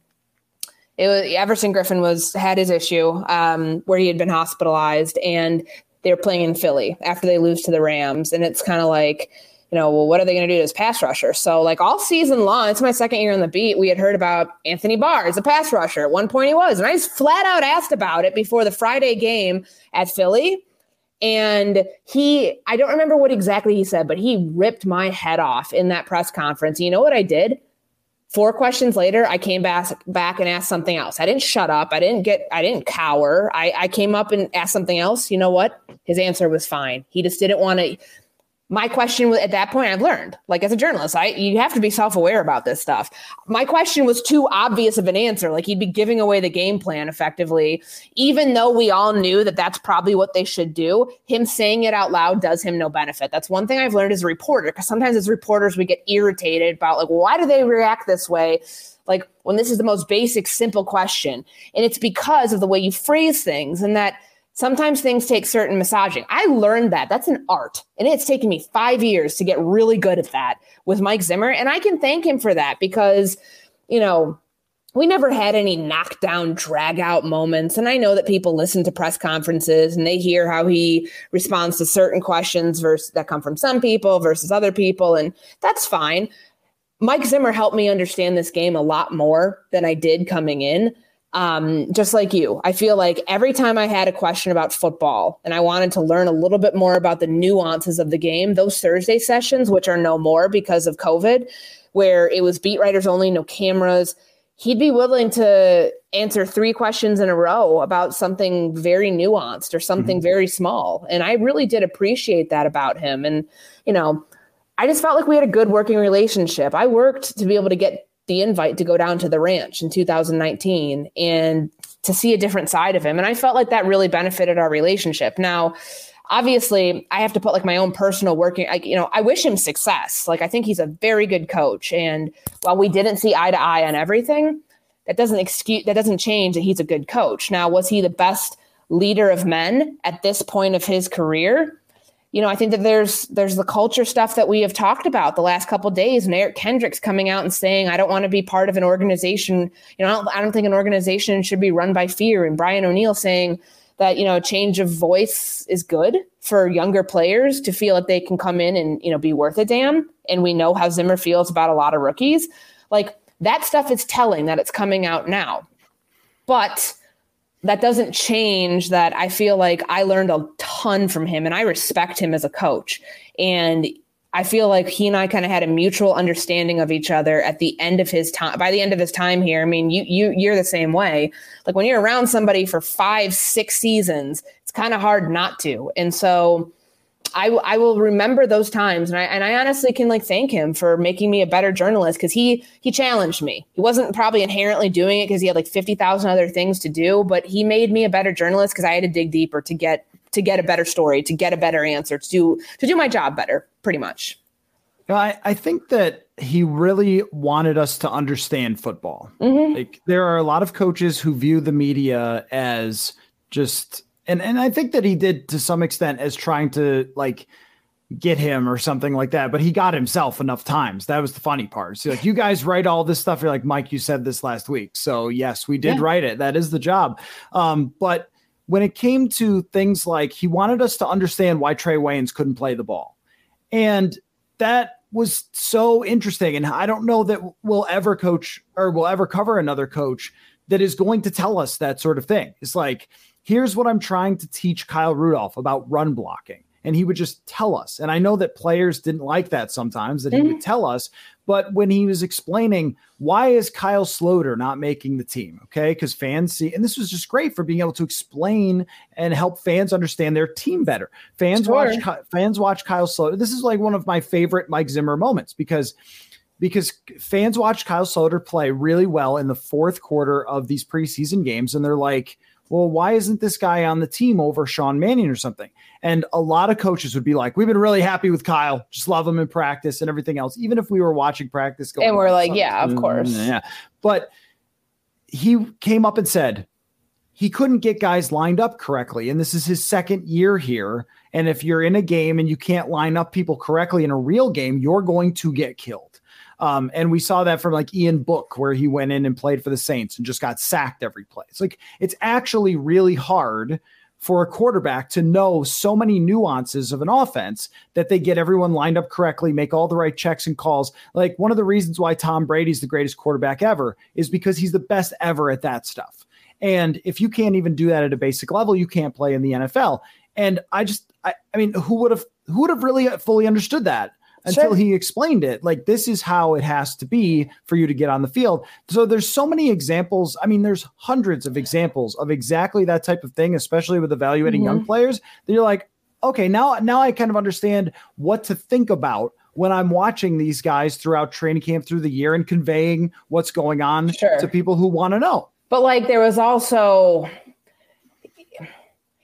it was Everson Griffen was had his issue um, where he had been hospitalized, and they were playing in Philly after they lose to the Rams. And it's kind of like, you know, well, what are they going to do as pass rusher? So, like all season long, it's my second year on the beat. We had heard about Anthony Barr as a pass rusher. At one point, he was. And I just flat out asked about it before the Friday game at Philly. And he, I don't remember what exactly he said, but he ripped my head off in that press conference. You know what I did? Four questions later, I came back back and asked something else. I didn't shut up. I didn't get. I didn't cower. I, I came up and asked something else. You know what? His answer was fine. He just didn't want to my question at that point i've learned like as a journalist i you have to be self-aware about this stuff. My question was too obvious of an answer like he'd be giving away the game plan effectively even though we all knew that that's probably what they should do him saying it out loud does him no benefit. That's one thing i've learned as a reporter because sometimes as reporters we get irritated about like why do they react this way? Like when this is the most basic simple question and it's because of the way you phrase things and that Sometimes things take certain massaging. I learned that. That's an art. And it's taken me five years to get really good at that with Mike Zimmer. And I can thank him for that because, you know, we never had any knockdown, drag out moments. And I know that people listen to press conferences and they hear how he responds to certain questions versus that come from some people versus other people. And that's fine. Mike Zimmer helped me understand this game a lot more than I did coming in um, just like you, I feel like every time I had a question about football and I wanted to learn a little bit more about the nuances of the game, those Thursday sessions, which are no more because of COVID, where it was beat writers only, no cameras, he'd be willing to answer three questions in a row about something very nuanced or something mm-hmm. very small. And I really did appreciate that about him. And, you know, I just felt like we had a good working relationship. I worked to be able to get the invite to go down to the ranch in 2019 and to see a different side of him. And I felt like that really benefited our relationship. Now, obviously I have to put like my own personal working, like, you know, I wish him success. Like, I think he's a very good coach. And while we didn't see eye to eye on everything, that doesn't excuse, that doesn't change that he's a good coach. Now, was he the best leader of men at this point of his career? You know, I think that there's there's the culture stuff that we have talked about the last couple days, and Eric Kendricks coming out and saying, "I don't want to be part of an organization. You know, I don't, I don't think an organization should be run by fear." And Brian O'Neill saying, that you know a change of voice is good for younger players to feel that they can come in and you know be worth a damn and we know how zimmer feels about a lot of rookies like that stuff is telling that it's coming out now but that doesn't change that i feel like i learned a ton from him and i respect him as a coach and I feel like he and I kind of had a mutual understanding of each other at the end of his time. By the end of his time here, I mean you you you're the same way. Like when you're around somebody for five, six seasons, it's kind of hard not to. And so, I I will remember those times, and I and I honestly can like thank him for making me a better journalist because he he challenged me. He wasn't probably inherently doing it because he had like fifty thousand other things to do, but he made me a better journalist because I had to dig deeper to get to get a better story, to get a better answer, to do to do my job better, pretty much. I, I think that he really wanted us to understand football. Mm-hmm. Like there are a lot of coaches who view the media as just and and I think that he did to some extent as trying to like get him or something like that. But he got himself enough times. That was the funny part. So like you guys write all this stuff. You're like Mike, you said this last week. So yes, we did yeah. write it. That is the job. Um, but when it came to things like he wanted us to understand why Trae Waynes couldn't play the ball. And that was so interesting. And I don't know that we'll ever coach or we'll ever cover another coach that is going to tell us that sort of thing. It's like, here's what I'm trying to teach Kyle Rudolph about run blocking and he would just tell us. And I know that players didn't like that sometimes that he mm-hmm. would tell us, but when he was explaining why is Kyle Sloter not making the team, okay? Because fans see, and this was just great for being able to explain and help fans understand their team better. Fans sure. watch fans watch Kyle Sloter. This is like one of my favorite Mike Zimmer moments because because fans watch Kyle Sloter play really well in the fourth quarter of these preseason games, and they're like well, why isn't this guy on the team over Sean Mannion or something? And a lot of coaches would be like, we've been really happy with Kyle, just love him in practice and everything else, even if we were watching practice. Going and we're like, yeah, of mm, course. Yeah. But he came up and said he couldn't get guys lined up correctly. And this is his second year here. And if you're in a game and you can't line up people correctly in a real game, you're going to get killed. Um, and we saw that from like Ian Book, where he went in and played for the Saints and just got sacked every play. It's like it's actually really hard for a quarterback to know so many nuances of an offense that they get everyone lined up correctly, make all the right checks and calls. Like one of the reasons why Tom Brady's the greatest quarterback ever is because he's the best ever at that stuff. And if you can't even do that at a basic level, you can't play in the NFL. And I just, I, I mean, who would have, who would have really fully understood that? Until sure. he explained it. Like this is how it has to be for you to get on the field. So there's so many examples. I mean, there's hundreds of examples of exactly that type of thing, especially with evaluating mm-hmm. young players. That you're like, okay, now now I kind of understand what to think about when I'm watching these guys throughout training camp through the year and conveying what's going on sure. to people who want to know. But like there was also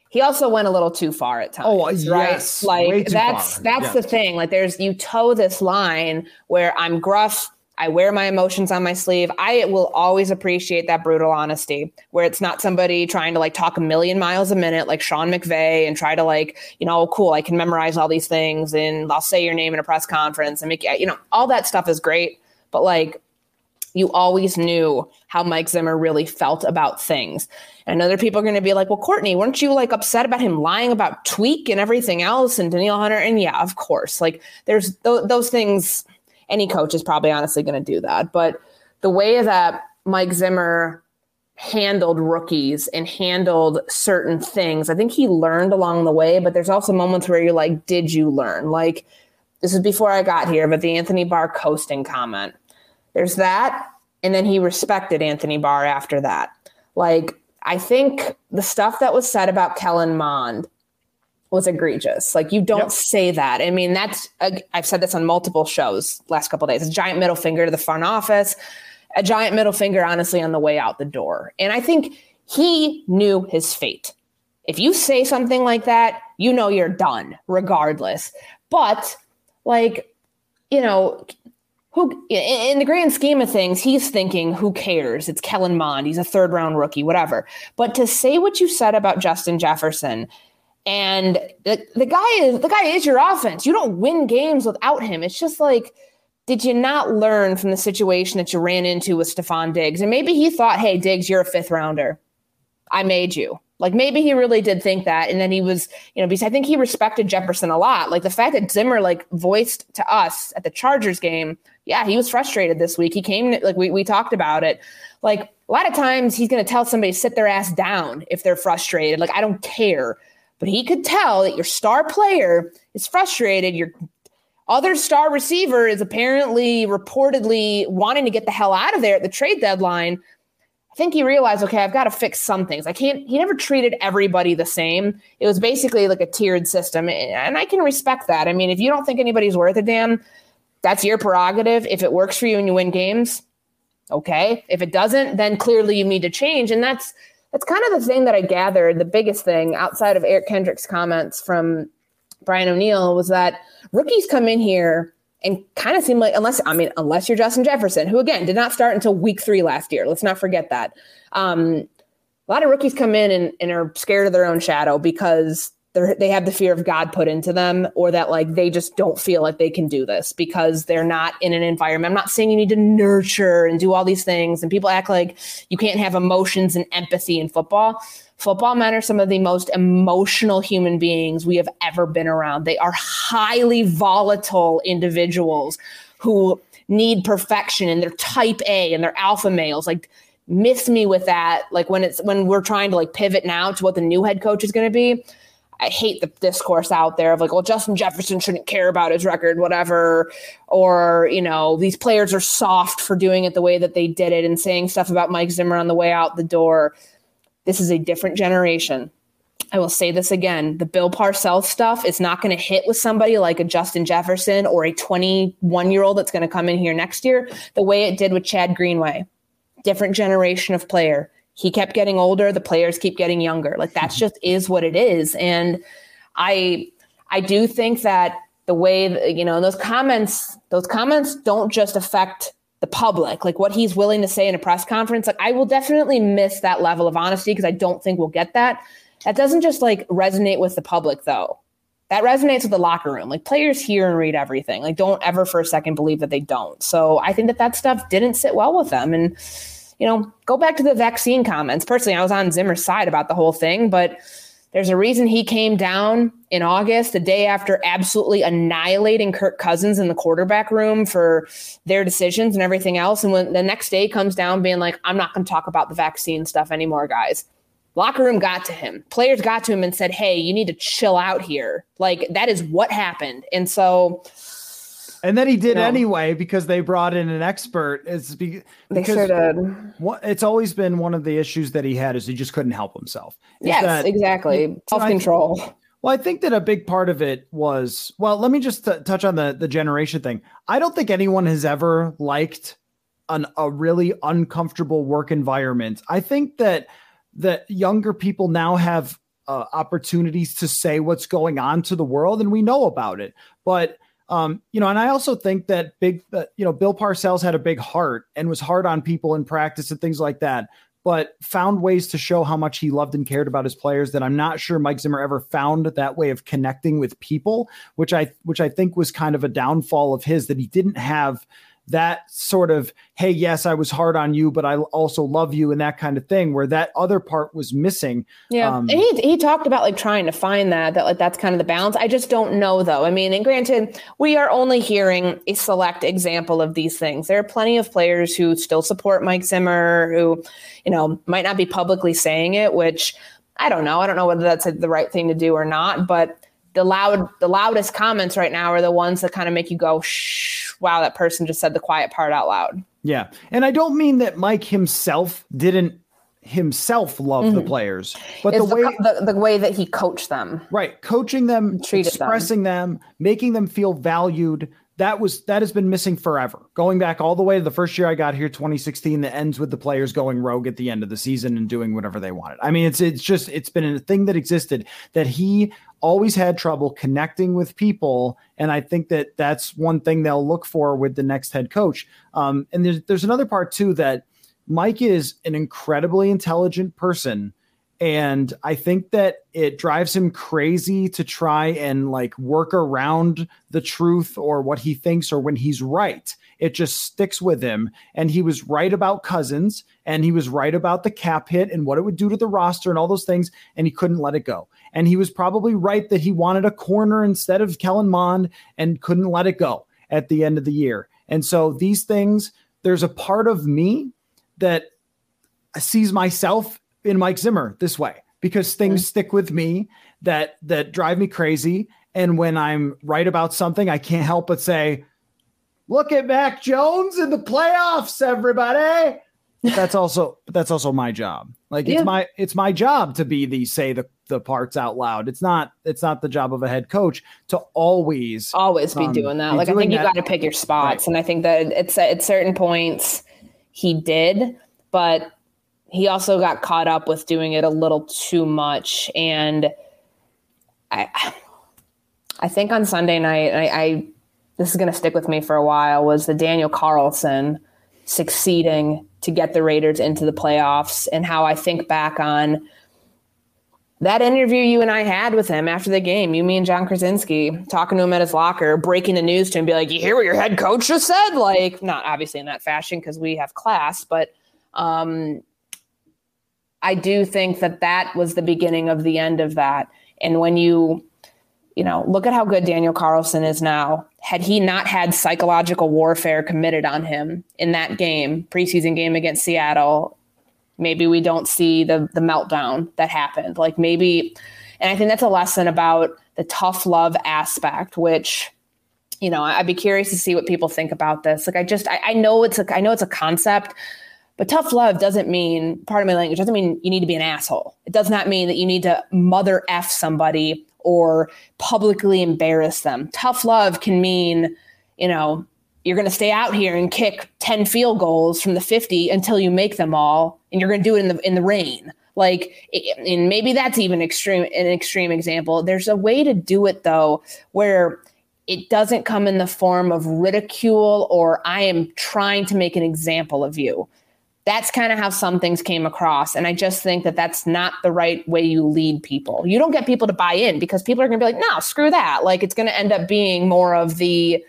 he also went a little too far at oh, times. Oh, yes. Right? Like that's far. that's yes. the thing. Like there's you toe this line where I'm gruff, I wear my emotions on my sleeve. I will always appreciate that brutal honesty where it's not somebody trying to like talk a million miles a minute like Sean McVay and try to like, you know, oh, cool, I can memorize all these things and I'll say your name in a press conference and make you know, all that stuff is great, but like you always knew how Mike Zimmer really felt about things. And other people are going to be like, well, Courtney, weren't you like upset about him lying about Tweak and everything else and Danielle Hunter? And yeah, of course. Like there's th- those things, any coach is probably honestly going to do that. But the way that Mike Zimmer handled rookies and handled certain things, I think he learned along the way. But there's also moments where you're like, did you learn? Like, this is before I got here, but the Anthony Barr coasting comment there's that. And then he respected Anthony Barr after that. Like, I think the stuff that was said about Kellen Mond was egregious. Like, you don't yep. say that. I mean, that's, I've said this on multiple shows last couple days. A giant middle finger to the front office, a giant middle finger, honestly, on the way out the door. And I think he knew his fate. If you say something like that, you know you're done, regardless. But, like, you know, who in the grand scheme of things, he's thinking, who cares? It's Kellen Mond. He's a third round rookie, whatever. But to say what you said about Justin Jefferson, and the, the guy is the guy is your offense. You don't win games without him. It's just like, did you not learn from the situation that you ran into with Stefon Diggs? And maybe he thought, hey, Diggs, you're a fifth rounder. I made you. Like maybe he really did think that. And then he was, you know, because I think he respected Jefferson a lot. Like the fact that Zimmer like voiced to us at the Chargers game, yeah, he was frustrated this week. He came like we we talked about it. Like a lot of times he's gonna tell somebody to sit their ass down if they're frustrated. Like, I don't care. But he could tell that your star player is frustrated. Your other star receiver is apparently reportedly wanting to get the hell out of there at the trade deadline I think he realized, okay, I've got to fix some things. I can't, he never treated everybody the same. It was basically like a tiered system. And I can respect that. I mean, if you don't think anybody's worth a damn, that's your prerogative. If it works for you and you win games, okay. If it doesn't, then clearly you need to change. And that's, that's kind of the thing that I gathered. The biggest thing outside of Eric Kendricks' comments from Brian O'Neill was that rookies come in here and kind of seem like unless I mean unless you're Justin Jefferson, who again did not start until week three last year. Let's not forget that. Um, a lot of rookies come in and, and are scared of their own shadow because they have the fear of God put into them, or that like they just don't feel like they can do this because they're not in an environment. I'm not saying you need to nurture and do all these things, and people act like you can't have emotions and empathy in football Football men are some of the most emotional human beings we have ever been around. They are highly volatile individuals who need perfection and they're type A and they're alpha males. Like miss me with that. Like when it's when we're trying to like pivot now to what the new head coach is going to be. I hate the discourse out there of like, well, Justin Jefferson shouldn't care about his record, whatever. Or, you know, these players are soft for doing it the way that they did it and saying stuff about Mike Zimmer on the way out the door. This is a different generation. I will say this again the Bill Parcells stuff is not going to hit with somebody like a Justin Jefferson or a 21 year old that's going to come in here next year the way it did with Chad Greenway. Different generation of player. He kept getting older, the players keep getting younger. Like that's (laughs) just is what it is. And I I do think that the way that, you know those comments those comments don't just affect the public, like what he's willing to say in a press conference. Like I will definitely miss that level of honesty because I don't think we'll get that. That doesn't just like resonate with the public though. That resonates with the locker room. Like players hear and read everything. Like don't ever for a second believe that they don't. So I think that that stuff didn't sit well with them. And you know, go back to the vaccine comments. Personally, I was on Zimmer's side about the whole thing, but there's a reason he came down in August, the day after absolutely annihilating Kirk Cousins in the quarterback room for their decisions and everything else. And when the next day comes down being like, I'm not going to talk about the vaccine stuff anymore, guys. Locker room got to him. Players got to him and said, Hey, you need to chill out here. Like that is what happened. And so and then he did anyway because they brought in an expert. It's be, because sure did. What, it's always been one of the issues that he had is he just couldn't help himself. Yes, that, exactly. Self control. Well, I think that a big part of it was well. Let me just t- touch on the the generation thing. I don't think anyone has ever liked an a really uncomfortable work environment. I think that that younger people now have uh, opportunities to say what's going on to the world, and we know about it, but um, you know, and I also think that big, uh, you know, Bill Parcells had a big heart and was hard on people in practice and things like that, but found ways to show how much he loved and cared about his players that I'm not sure Mike Zimmer ever found that way of connecting with people, which I, which I think was kind of a downfall of his that he didn't have that sort of hey yes i was hard on you but i also love you and that kind of thing where that other part was missing. Yeah. Um, and he, he talked about like trying to find that that like that's kind of the balance. I just don't know though. I mean and granted we are only hearing a select example of these things. There are plenty of players who still support mike zimmer who you know might not be publicly saying it which i don't know. I don't know whether that's the right thing to do or not but the loud the loudest comments right now are the ones that kind of make you go shh wow that person just said the quiet part out loud yeah and i don't mean that mike himself didn't himself love mm-hmm. the players but the, the way the, the, way that he coached them right coaching them Treated expressing them. them making them feel valued that was that has been missing forever. Going back all the way to the first year I got here, 2016, that ends with the players going rogue at the end of the season and doing whatever they wanted. I mean, it's it's just it's been a thing that existed that he always had trouble connecting with people, and I think that that's one thing they'll look for with the next head coach. Um, and there's there's another part too that Mike is an incredibly intelligent person and I think that it drives him crazy to try and like work around the truth or what he thinks or when he's right. It just sticks with him. And he was right about Cousins and he was right about the cap hit and what it would do to the roster and all those things. And he couldn't let it go. And he was probably right that he wanted a corner instead of Kellen Mond and couldn't let it go at the end of the year. And so these things, there's a part of me that sees myself in Mike Zimmer this way because things mm-hmm. stick with me that that drive me crazy. And when I'm right about something, I can't help but say, "Look at Mac Jones in the playoffs, everybody." (laughs) that's also that's also my job. Like yeah. it's my it's my job to be the say the the parts out loud. It's not it's not the job of a head coach to always always be um, doing that. Be like doing I think you got to pick your spots, right. and I think that it's at certain points he did, but he also got caught up with doing it a little too much. And I, I think on Sunday night, I, I this is going to stick with me for a while, was the Daniel Carlson succeeding to get the Raiders into the playoffs and how I think back on that interview you and I had with him after the game, you, me, and Jon Krawczynski, talking to him at his locker, breaking the news to him, be like, "You hear what your head coach just said?" Like, not obviously in that fashion because we have class, but um, I do think that that was the beginning of the end of that. And when you, you know, look at how good Daniel Carlson is now. Had he not had psychological warfare committed on him in that game, preseason game against Seattle, maybe we don't see the the meltdown that happened. Like maybe, and I think that's a lesson about the tough love aspect, which you know i'd be curious to see what people think about this like i just I, I, know it's a i know it's a concept but tough love doesn't mean, part of my language, doesn't mean you need to be an asshole. It does not mean that you need to mother F somebody or publicly embarrass them. Tough love can mean, you know, you're going to stay out here and kick 10 field goals from the 50 until you make them all and you're going to do it in the in the rain like and maybe that's even extreme an extreme example there's a way to do it though where it doesn't come in the form of ridicule or i am trying to make an example of you that's kind of how some things came across. And I just think that that's not the right way you lead people. You don't get people to buy in because people are going to be like, no, screw that. Like it's going to end up being more of the,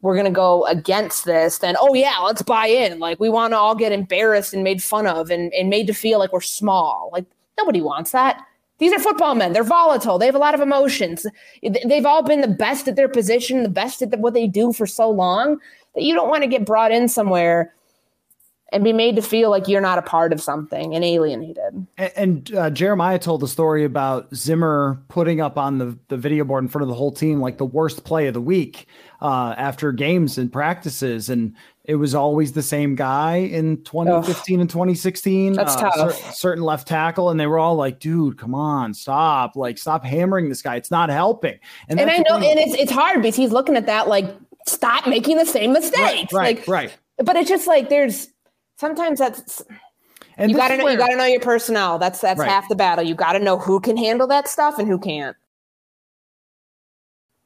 we're going to go against this than, oh, yeah, let's buy in. Like we want to all get embarrassed and made fun of and, and made to feel like we're small. Like nobody wants that. These are football men. They're volatile. They have a lot of emotions. They've all been the best at their position, the best at what they do for so long that you don't want to get brought in somewhere and be made to feel like you're not a part of something and alienated. And, and uh, Jeremiah told the story about Zimmer putting up on the, the video board in front of the whole team like the worst play of the week uh, after games and practices. And it was always the same guy in 2015 Ugh. and 2016. That's uh, tough. Cer- certain left tackle. And they were all like, dude, come on, stop. Like, stop hammering this guy. It's not helping. And, and I know, and it's, it's hard because he's looking at that like, stop making the same mistakes. Right, right, like, right. But it's just like there's sometimes that's and you gotta know where, you gotta know your personnel. That's that's right. half the battle. You gotta know who can handle that stuff and who can't.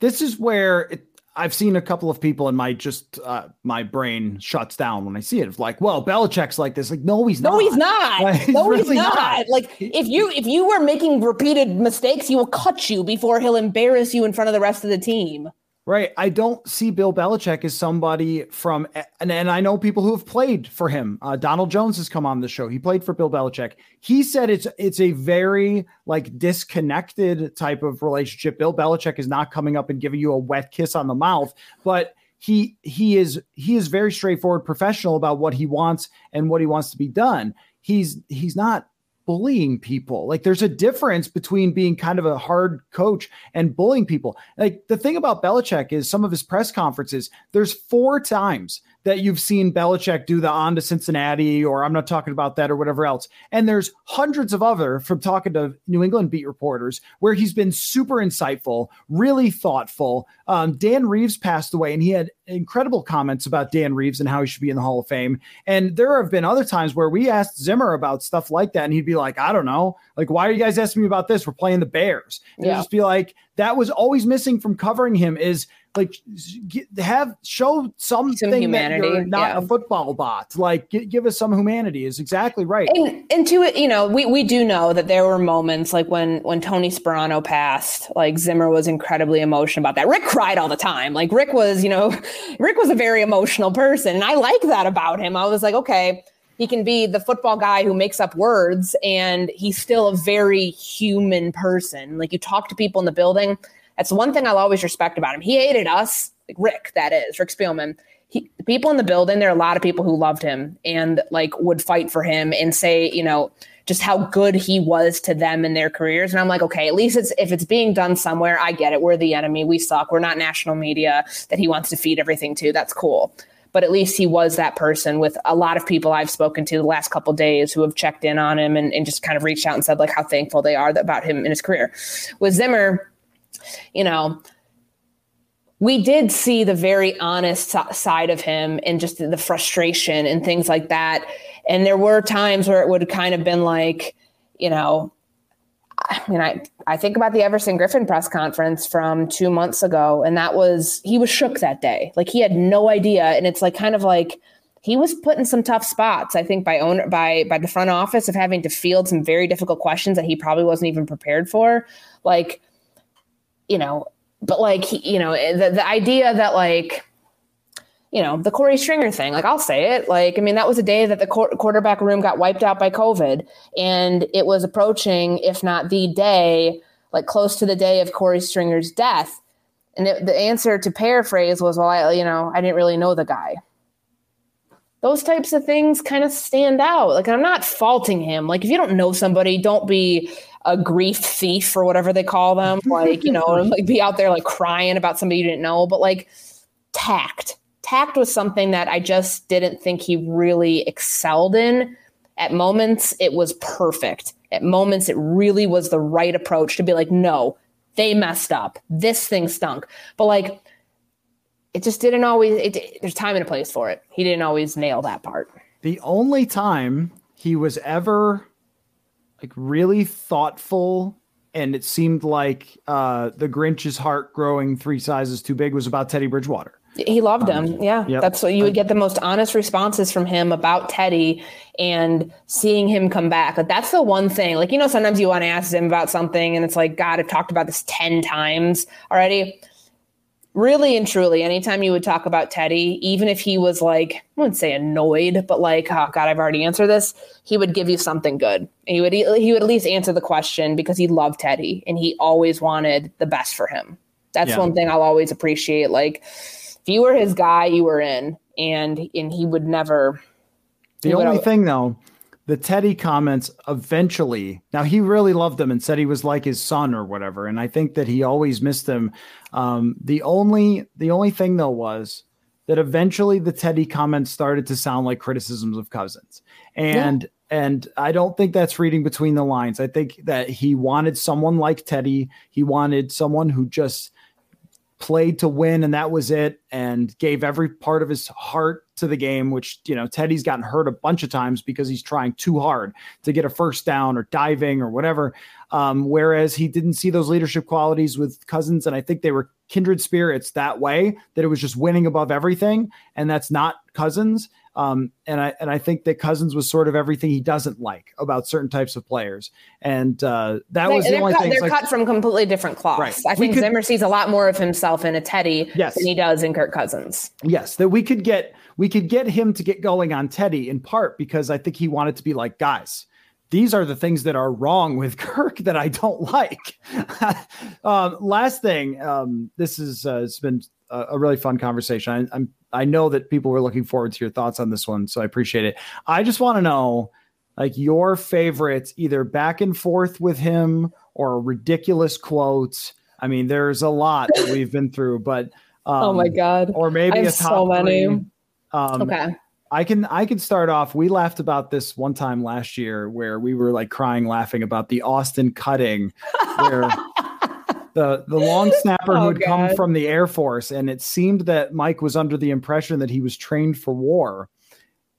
This is where it, I've seen a couple of people, and my just uh, my brain shuts down when I see it. It's like, well, Belichick's like this. Like, no, he's no, not. He's not. (laughs) Like, he's no, really he's not. not. Like, if you if you were making repeated mistakes, he will cut you before he'll embarrass you in front of the rest of the team. Right. I don't see Bill Belichick as somebody from, and, and I know people who have played for him. Uh, Donald Jones has come on the show. He played for Bill Belichick. He said it's it's a very like disconnected type of relationship. Bill Belichick is not coming up and giving you a wet kiss on the mouth, but he he is he is very straightforward professional about what he wants and what he wants to be done. He's he's not bullying people. Like there's a difference between being kind of a hard coach and bullying people. Like the thing about Belichick is some of his press conferences, there's four times that you've seen Belichick do the on to Cincinnati, or I'm not talking about that, or whatever else. And there's hundreds of other from talking to New England beat reporters where he's been super insightful, really thoughtful. Um, Dan Reeves passed away, and he had incredible comments about Dan Reeves and how he should be in the Hall of Fame. And there have been other times where we asked Zimmer about stuff like that, and he'd be like, I don't know. Like, why are you guys asking me about this? We're playing the Bears. And yeah. just be like, that was always missing from covering him is like have show something some humanity, that you're not yeah. a football bot. Like give us some humanity is exactly right. And, and to it, you know, we, we do know that there were moments like when when Tony Sparano passed, like Zimmer was incredibly emotional about that. Rick cried all the time. Like Rick was, you know, (laughs) Rick was a very emotional person, and I like that about him. I was like, okay, he can be the football guy who makes up words, and he's still a very human person. Like you talk to people in the building that's the one thing I'll always respect about him. He hated us, like Rick, that is, Rick Spielman. He, people in the building, there are a lot of people who loved him and like would fight for him and say, you know, just how good he was to them in their careers. And I'm like, okay, at least it's if it's being done somewhere, I get it. We're the enemy. We suck. We're not national media that he wants to feed everything to. That's cool. But at least he was that person with a lot of people I've spoken to the last couple days who have checked in on him and, and just kind of reached out and said like how thankful they are about him in his career. With Zimmer, you know, we did see the very honest side of him and just the frustration and things like that. And there were times where it would kind of been like, you know, I mean, I, I think about the Everson Griffen press conference from two months ago, and that was he was shook that day. Like he had no idea. And it's like kind of like he was put in some tough spots, I think, by owner by by the front office of having to field some very difficult questions that he probably wasn't even prepared for. Like you know, but like, you know, eh, the, the idea that like, you know, the Korey Stringer thing, like I'll say it, like, I mean, that was a day that the qu- quarterback room got wiped out by COVID and it was approaching, if not the day, like close to the day of Korey Stringer's death. And it, the answer to paraphrase was, well, I, you know, I didn't really know the guy. Those types of things kind of stand out. Like, I'm not faulting him. Like, if you don't know somebody, don't be a grief thief or whatever they call them. (laughs) Like, you know, like be out there like crying about somebody you didn't know, but like tact. Tact was something that I just didn't think he really excelled in. At moments, it was perfect. At moments, it really was the right approach to be like, no, they messed up. This thing stunk. But like, it just didn't always, it, there's time and a place for it. He didn't always nail that part. The only time he was ever like really thoughtful and it seemed like uh, the Grinch's heart growing three sizes too big was about Teddy Bridgewater. He loved um, him. Yeah. Yep. That's what you would get the most honest responses from him about Teddy and seeing him come back. Like that's the one thing. Like, you know, sometimes you want to ask him about something and it's like, God, I've talked about this 10 times already really and truly, anytime you would talk about Teddy, even if he was like, I wouldn't say annoyed, but like, oh God, I've already answered this, he would give you something good. He would he would at least answer the question because he loved Teddy and he always wanted the best for him. That's yeah. one thing I'll always appreciate. Like, if you were his guy, you were in, and and he would never. The only thing though the Teddy comments eventually. Now he really loved them and said he was like his son or whatever, and I think that he always missed them. Um, the only the only thing though was that eventually the Teddy comments started to sound like criticisms of Cousins, and. Yeah. And I don't think that's reading between the lines. I think that he wanted someone like Teddy. He wanted someone who just played to win and that was it and gave every part of his heart to the game which you know Teddy's gotten hurt a bunch of times because he's trying too hard to get a first down or diving or whatever um, whereas he didn't see those leadership qualities with Cousins and I think they were kindred spirits that way that it was just winning above everything and that's not Cousins um, and I and I think that Cousins was sort of everything he doesn't like about certain types of players, and uh, that they, was the only cut, thing. They're like, cut from completely different cloths. Right. I think could, Zimmer sees a lot more of himself in a Teddy yes. than he does in Kirk Cousins. Yes, that we could get we could get him to get going on Teddy in part because I think he wanted to be like guys. These are the things that are wrong with (laughs) Kirk that I don't like. (laughs) um, last thing, um, this is uh, it's been a, a really fun conversation. I, I'm I know that people were looking forward to your thoughts on this one, so I appreciate it. I just want to know like your favorites, either back and forth with him or ridiculous quotes. I mean, there's a lot that we've been through, but um, oh my god, or maybe a top so many. Um, okay. I can I can start off. We laughed about this one time last year where we were like crying laughing about the Austin cutting where (laughs) the the long snapper Oh, who had come from the Air Force, and it seemed that Mike was under the impression that he was trained for war,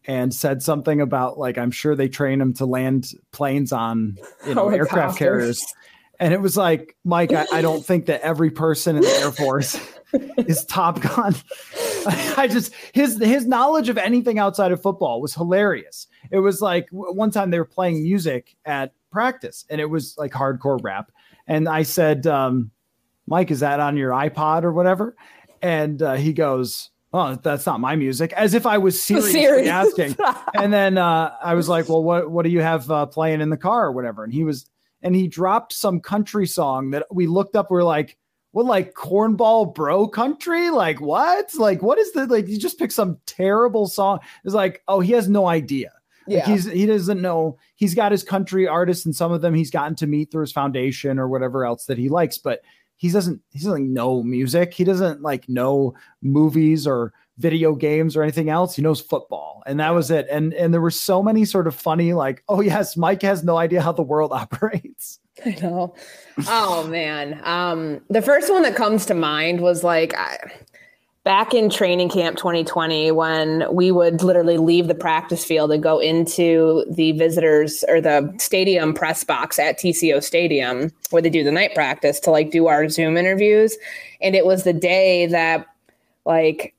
and said something about like I'm sure they train him to land planes on you (laughs) know aircraft carriers, and it was like Mike, I, I don't think that every person in the Air Force is Top Gun. (laughs) I just his his knowledge of anything outside of football was hilarious. It was like one time they were playing music at practice, and it was like hardcore rap. And I said, um, "Mike, is that on your iPod or whatever?" And uh, he goes, "Oh, that's not my music," as if I was (laughs) seriously Serious. asking. (laughs) And then uh, I was like, "Well, what what do you have uh, playing in the car or whatever?" And he was, and he dropped some country song that we looked up. We are like, what like cornball bro country? Like what? Like what is the like? You just pick some terrible song. It's like, oh, he has no idea. Like Yeah. he's he doesn't know. He's got his country artists, and some of them he's gotten to meet through his foundation or whatever else that he likes. But he doesn't he doesn't know music. He doesn't like know movies or video games or anything else. He knows football, and that was it. And and there were so many sort of funny like, oh yes, Mike has no idea how the world (laughs) operates. (laughs) I know. Oh man. Um, the first one that comes to mind was like I, back in training camp 2020 when we would literally leave the practice field and go into the visitors or the stadium press box at TCO Stadium where they do the night practice to like do our Zoom interviews. And it was the day that like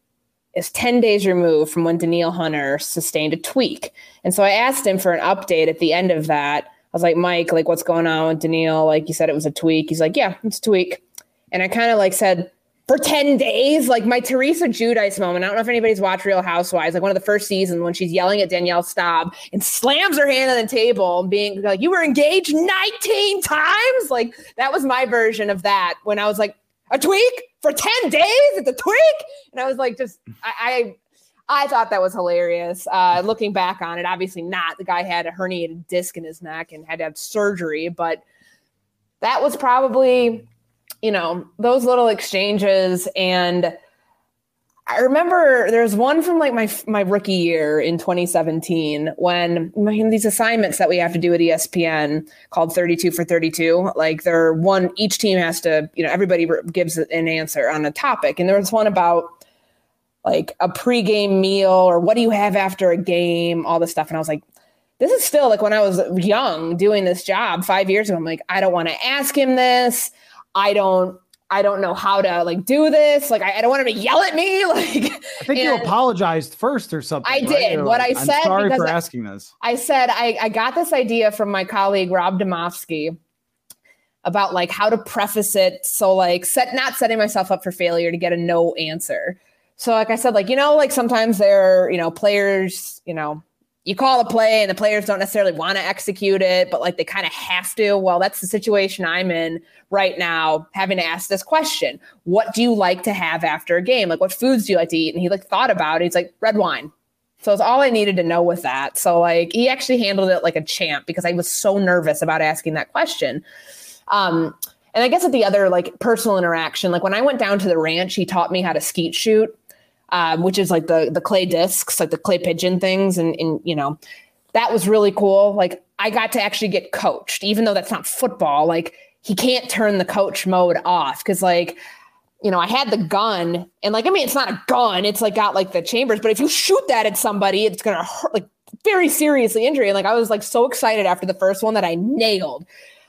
is 10 days removed from when Danielle Hunter sustained a tweak. And so I asked him for an update at the end of that. I was like, Mike, like, what's going on with Danielle? Like, you said it was a tweak. He's like, yeah, it's a tweak. And I kind of like said, for 10 days, like my Teresa Giudice moment. I don't know if anybody's watched Real Housewives, like one of the first seasons when she's yelling at Danielle Staub and slams her hand on the table and being like, you were engaged 19 times. Like, that was my version of that when I was like, a tweak for 10 days? It's a tweak? And I was like, just, I, I thought that was hilarious. Uh, looking back on it, obviously not. The guy had a herniated disc in his neck and had to have surgery, but that was probably, you know, those little exchanges. And I remember there's one from like my my rookie year in 2017 when these assignments that we have to do at ESPN called 32 for 32. Like they're one each team has to, you know, everybody gives an answer on a topic, and there was one about like a pregame meal or what do you have after a game, all this stuff. And I was like, this is still like when I was young doing this job five years ago. I'm like, I don't want to ask him this. I don't. I don't know how to like do this. Like, I, I don't want him to yell at me. (laughs) Like, I think you apologized first or something. I right? did. You're What like, I I'm said sorry because for I- asking this. I said I, I got this idea from my colleague Rob Demovsky about like how to preface it. So like set not setting myself up for failure to get a no answer. So like I said, like, you know, like sometimes there, you know, players, you know, you call a play and the players don't necessarily want to execute it, but like they kind of have to. Well, that's the situation I'm in right now, having to ask this question. What do you like to have after a game? Like what foods do you like to eat? And he like thought about it. He's like, red wine. So it's all I needed to know with that. So like he actually handled it like a champ because I was so nervous about asking that question. Um, and I guess at the other like personal interaction, like when I went down to the ranch, he taught me how to skeet shoot, um, which is like the the clay discs, like the clay pigeon things, and and you know that was really cool. Like I got to actually get coached, even though that's not football. Like he can't turn the coach mode off because like you know, I had the gun and like, I mean, it's not a gun. It's like got like the chambers, but if you shoot that at somebody, it's going to hurt like very seriously injury. And like, I was like so excited after the first one that I nailed.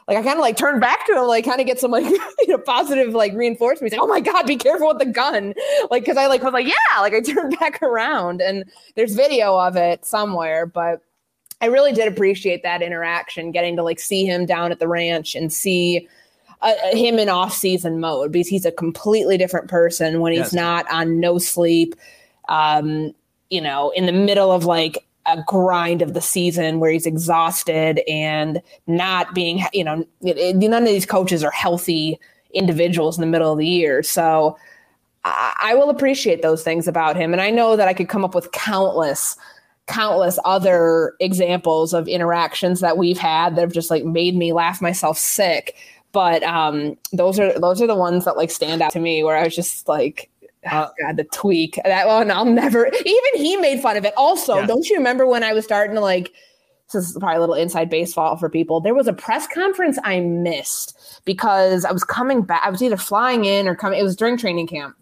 Like I kind of like turned back to him, like kind of get some like, (laughs) you know, positive like reinforcement. He's like, oh my God, be careful with the gun. Like, cause I like was like, yeah, like I (laughs) turned back around and there's video of it somewhere, but I really did appreciate that interaction, getting to like see him down at the ranch and see uh, him in off-season mode because he's a completely different person when he's Yes. not on no sleep. Um, you know, in the middle of like a grind of the season where he's exhausted and not being, you know, none of these coaches are healthy individuals in the middle of the year. So I, I will appreciate those things about him, and I know that I could come up with countless countless other examples of interactions that we've had that have just like made me laugh myself sick but um those are those are the ones that like stand out to me where i was just like Uh, oh god the tweak that one i'll never even he made fun of it also don't you remember when i was starting to like this is probably a little inside baseball for people. There was a press conference I missed because I was coming back. I was either flying in or coming. It was during training camp.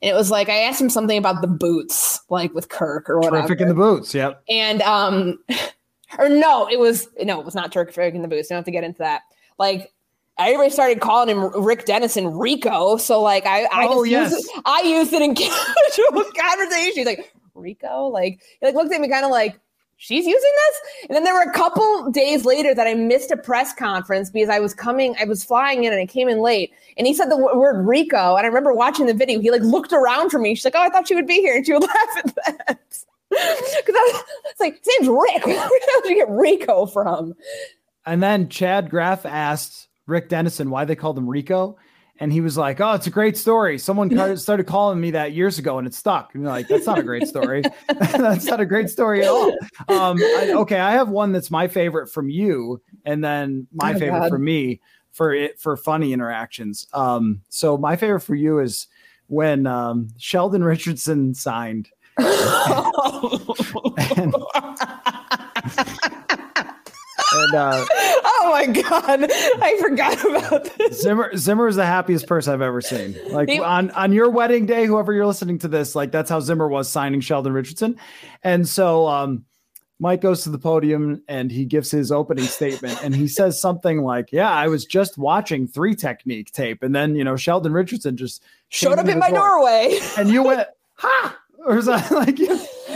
And it was like I asked him something about the boots, like with Kirk or whatever. Terrific in the boots, yep. And um, (laughs) or no, it was no, it was not terrific in the boots. You Don't have to get into that. Like everybody started calling him Rick Dennison Rico. So like I I Oh, just yes. used it, I used it in (laughs) casual conversation. He's like Rico, like he like looked at me kind of like she's using this. And then there were a couple days later that I missed a press conference because I was coming, I was flying in and I came in late. And he said the w- word Rico. And I remember watching the video. He like looked around for me. She's like, "Oh, I thought she would be here," and she would (laughs) laugh at that. (laughs) Because I was it's like, his name's Rick. Where did you get Rico from? And then Chad Graff asked Rick Dennison why they called him Rico. And he was like, Oh, it's a great story. Someone (laughs) started calling me that years ago and it stuck. And you're like, That's not a great story. (laughs) that's not a great story at all. Um, I- okay, I have one that's my favorite from you, and then my Oh, favorite God. from me for it for funny interactions. Um, so my favorite for you is when um, Sheldon Richardson signed. (laughs) and, and uh, oh my god, I forgot about this. Zimmer Zimmer is the happiest person I've ever seen. Like He- on on your wedding day, whoever you're listening to this, like that's how Zimmer was signing Sheldon Richardson. And so um Mike goes to the podium and he gives his opening statement and he says something like, "Yeah, I was just watching three technique tape." And then, you know, Sheldon Richardson just Showed up in my door. doorway. and you went, (laughs) "Ha!" Or is that (laughs) like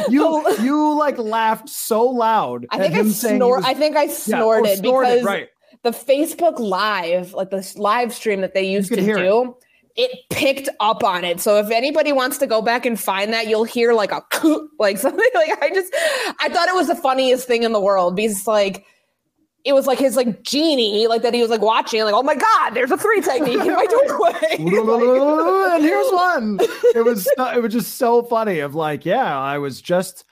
you (laughs) you, like laughed so loud I think I him saying he snort. was- I think I Yeah, oh, snorted, snorted, because right. the Facebook Live, like the live stream that they used to hear it. do, it. picked up on it. So if anybody wants to go back and find that, you'll hear like a (laughs) like something (laughs) like I just I thought it was the funniest thing in the world because like it was like his like genie, like that he was like watching, like, oh my god, there's a three technique in my doorway. (laughs) (laughs) Like- and here's one. It was it was just so funny. Of like, yeah, I was just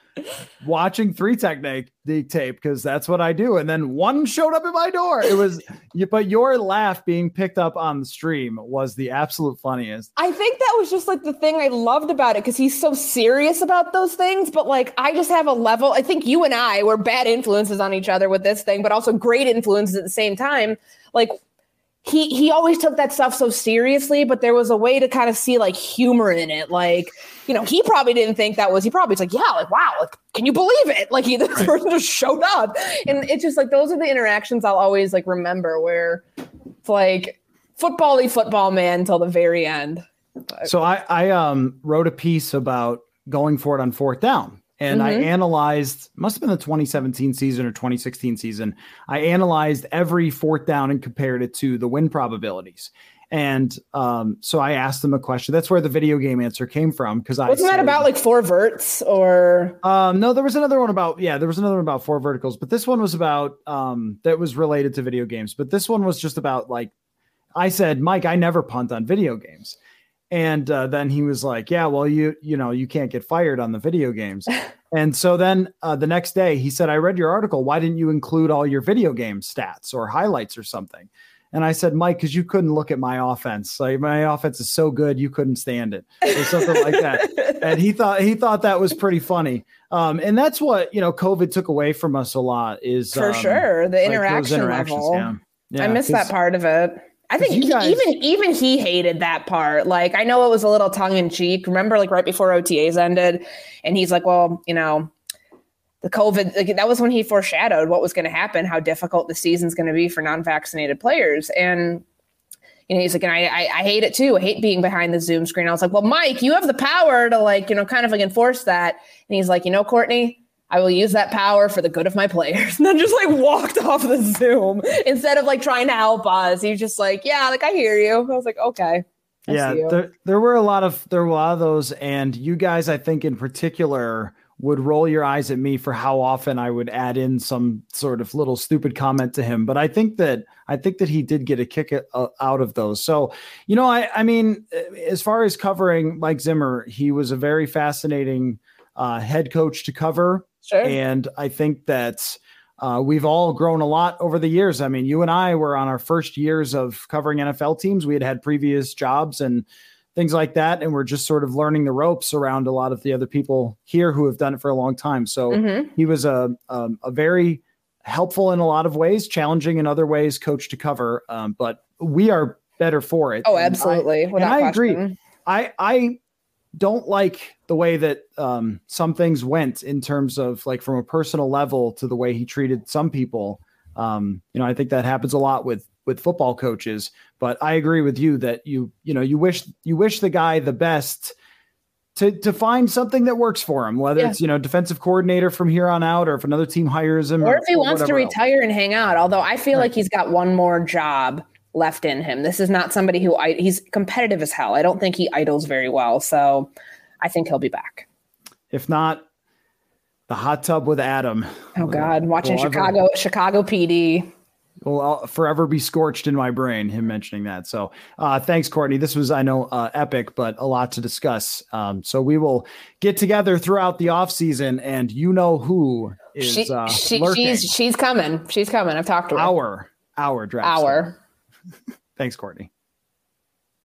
watching three technique the tape because that's what I do, and then one showed up at my door. It was, (laughs) but your laugh being picked up on the stream was the absolute funniest. I think that was just like the thing I loved about it because he's so serious about those things. But like, I just have a level. I think you and I were bad influences on each other with this thing, but also great influences at the same time. Like, he he always took that stuff so seriously, but there was a way to kind of see like humor in it. Like, you know, he probably didn't think that was. He probably was like, yeah, like wow, like can you believe it? Like he (laughs) the person just showed up, and it's just like those are the interactions I'll always like remember where it's like football-y football man till the very end. So I I um wrote a piece about going for it on fourth down. And I analyzed, must have been the 2017 season or 2016 season. I analyzed every fourth down and compared it to the win probabilities. And um, so I asked them a question. That's where the video game answer came from. Because I Wasn't that about like four verts or Um, no, there was another one about yeah, there was another one about four verticals, but this one was about um that was related to video games. But this one was just about like I said, Mike, I never punt on video games. And uh, then he was like, "Yeah, well, you you know you can't get fired on the video games." (laughs) and so then uh, the next day he said, "I read your article. Why didn't you include all your video game stats or highlights or something?" And I said, "Mike, because you couldn't look at my offense. Like my offense is so good, you couldn't stand it, or something like that." (laughs) And he thought he thought that was pretty funny. Um, and that's what you know, COVID took away from us a lot. Is for um, sure the like interaction level. Yeah. Yeah, I missed that part of it. I think guys- even even he hated that part. Like I know it was a little tongue in cheek. Remember, like right before OTAs ended, and he's like, "Well, you know, the COVID like, that was when he foreshadowed what was going to happen, how difficult the season's going to be for non-vaccinated players." And you know, he's like, and I, I I hate it too. I hate being behind the Zoom screen. I was like, "Well, Mike, you have the power to like you know kind of like enforce that." And he's like, "You know, Courtney." I will use that power for the good of my players. (laughs) And then just like walked off the Zoom instead of like trying to help us. He's just like, yeah, like I hear you. I was like, okay. I yeah there, there were a lot of there were a lot of those and you guys i think in particular would roll your eyes at me for how often i would add in some sort of little stupid comment to him but i think that i think that he did get a kick out of those so you know i i mean as far as covering mike zimmer he was a very fascinating uh, head coach to cover Sure. and I think that uh, we've all grown a lot over the years. I mean, you and I were on our first years of covering NFL teams. We had had previous jobs, and things like that. And we're just sort of learning the ropes around a lot of the other people here who have done it for a long time. So mm-hmm. he was a, a, a, very helpful in a lot of ways, challenging in other ways, coach to cover. Um, but we are better for it. Oh, absolutely. And I, and I agree. I, I don't like the way that um, some things went in terms of like from a personal level to the way he treated some people. Um, you know, I think that happens a lot with with football coaches. But I agree with you that you you know you wish you wish the guy the best to to find something that works for him, whether yeah. it's you know defensive coordinator from here on out, or if another team hires him, or, or if he wants to retire else. and hang out. Although I feel right. like he's got one more job left in him. This is not somebody who I, he's competitive as hell. I don't think he idles very well, so I think he'll be back. If not, the hot tub with Adam. Oh God, watching Chicago Chicago PD will I'll forever be scorched in my brain him mentioning that. So uh, thanks courtney. This was i know uh, epic but a lot to discuss. Um, so we will get together throughout the off season and you know who is she, uh, she, she's she's coming. She's coming. I've talked to her. Our our draft our (laughs) thanks courtney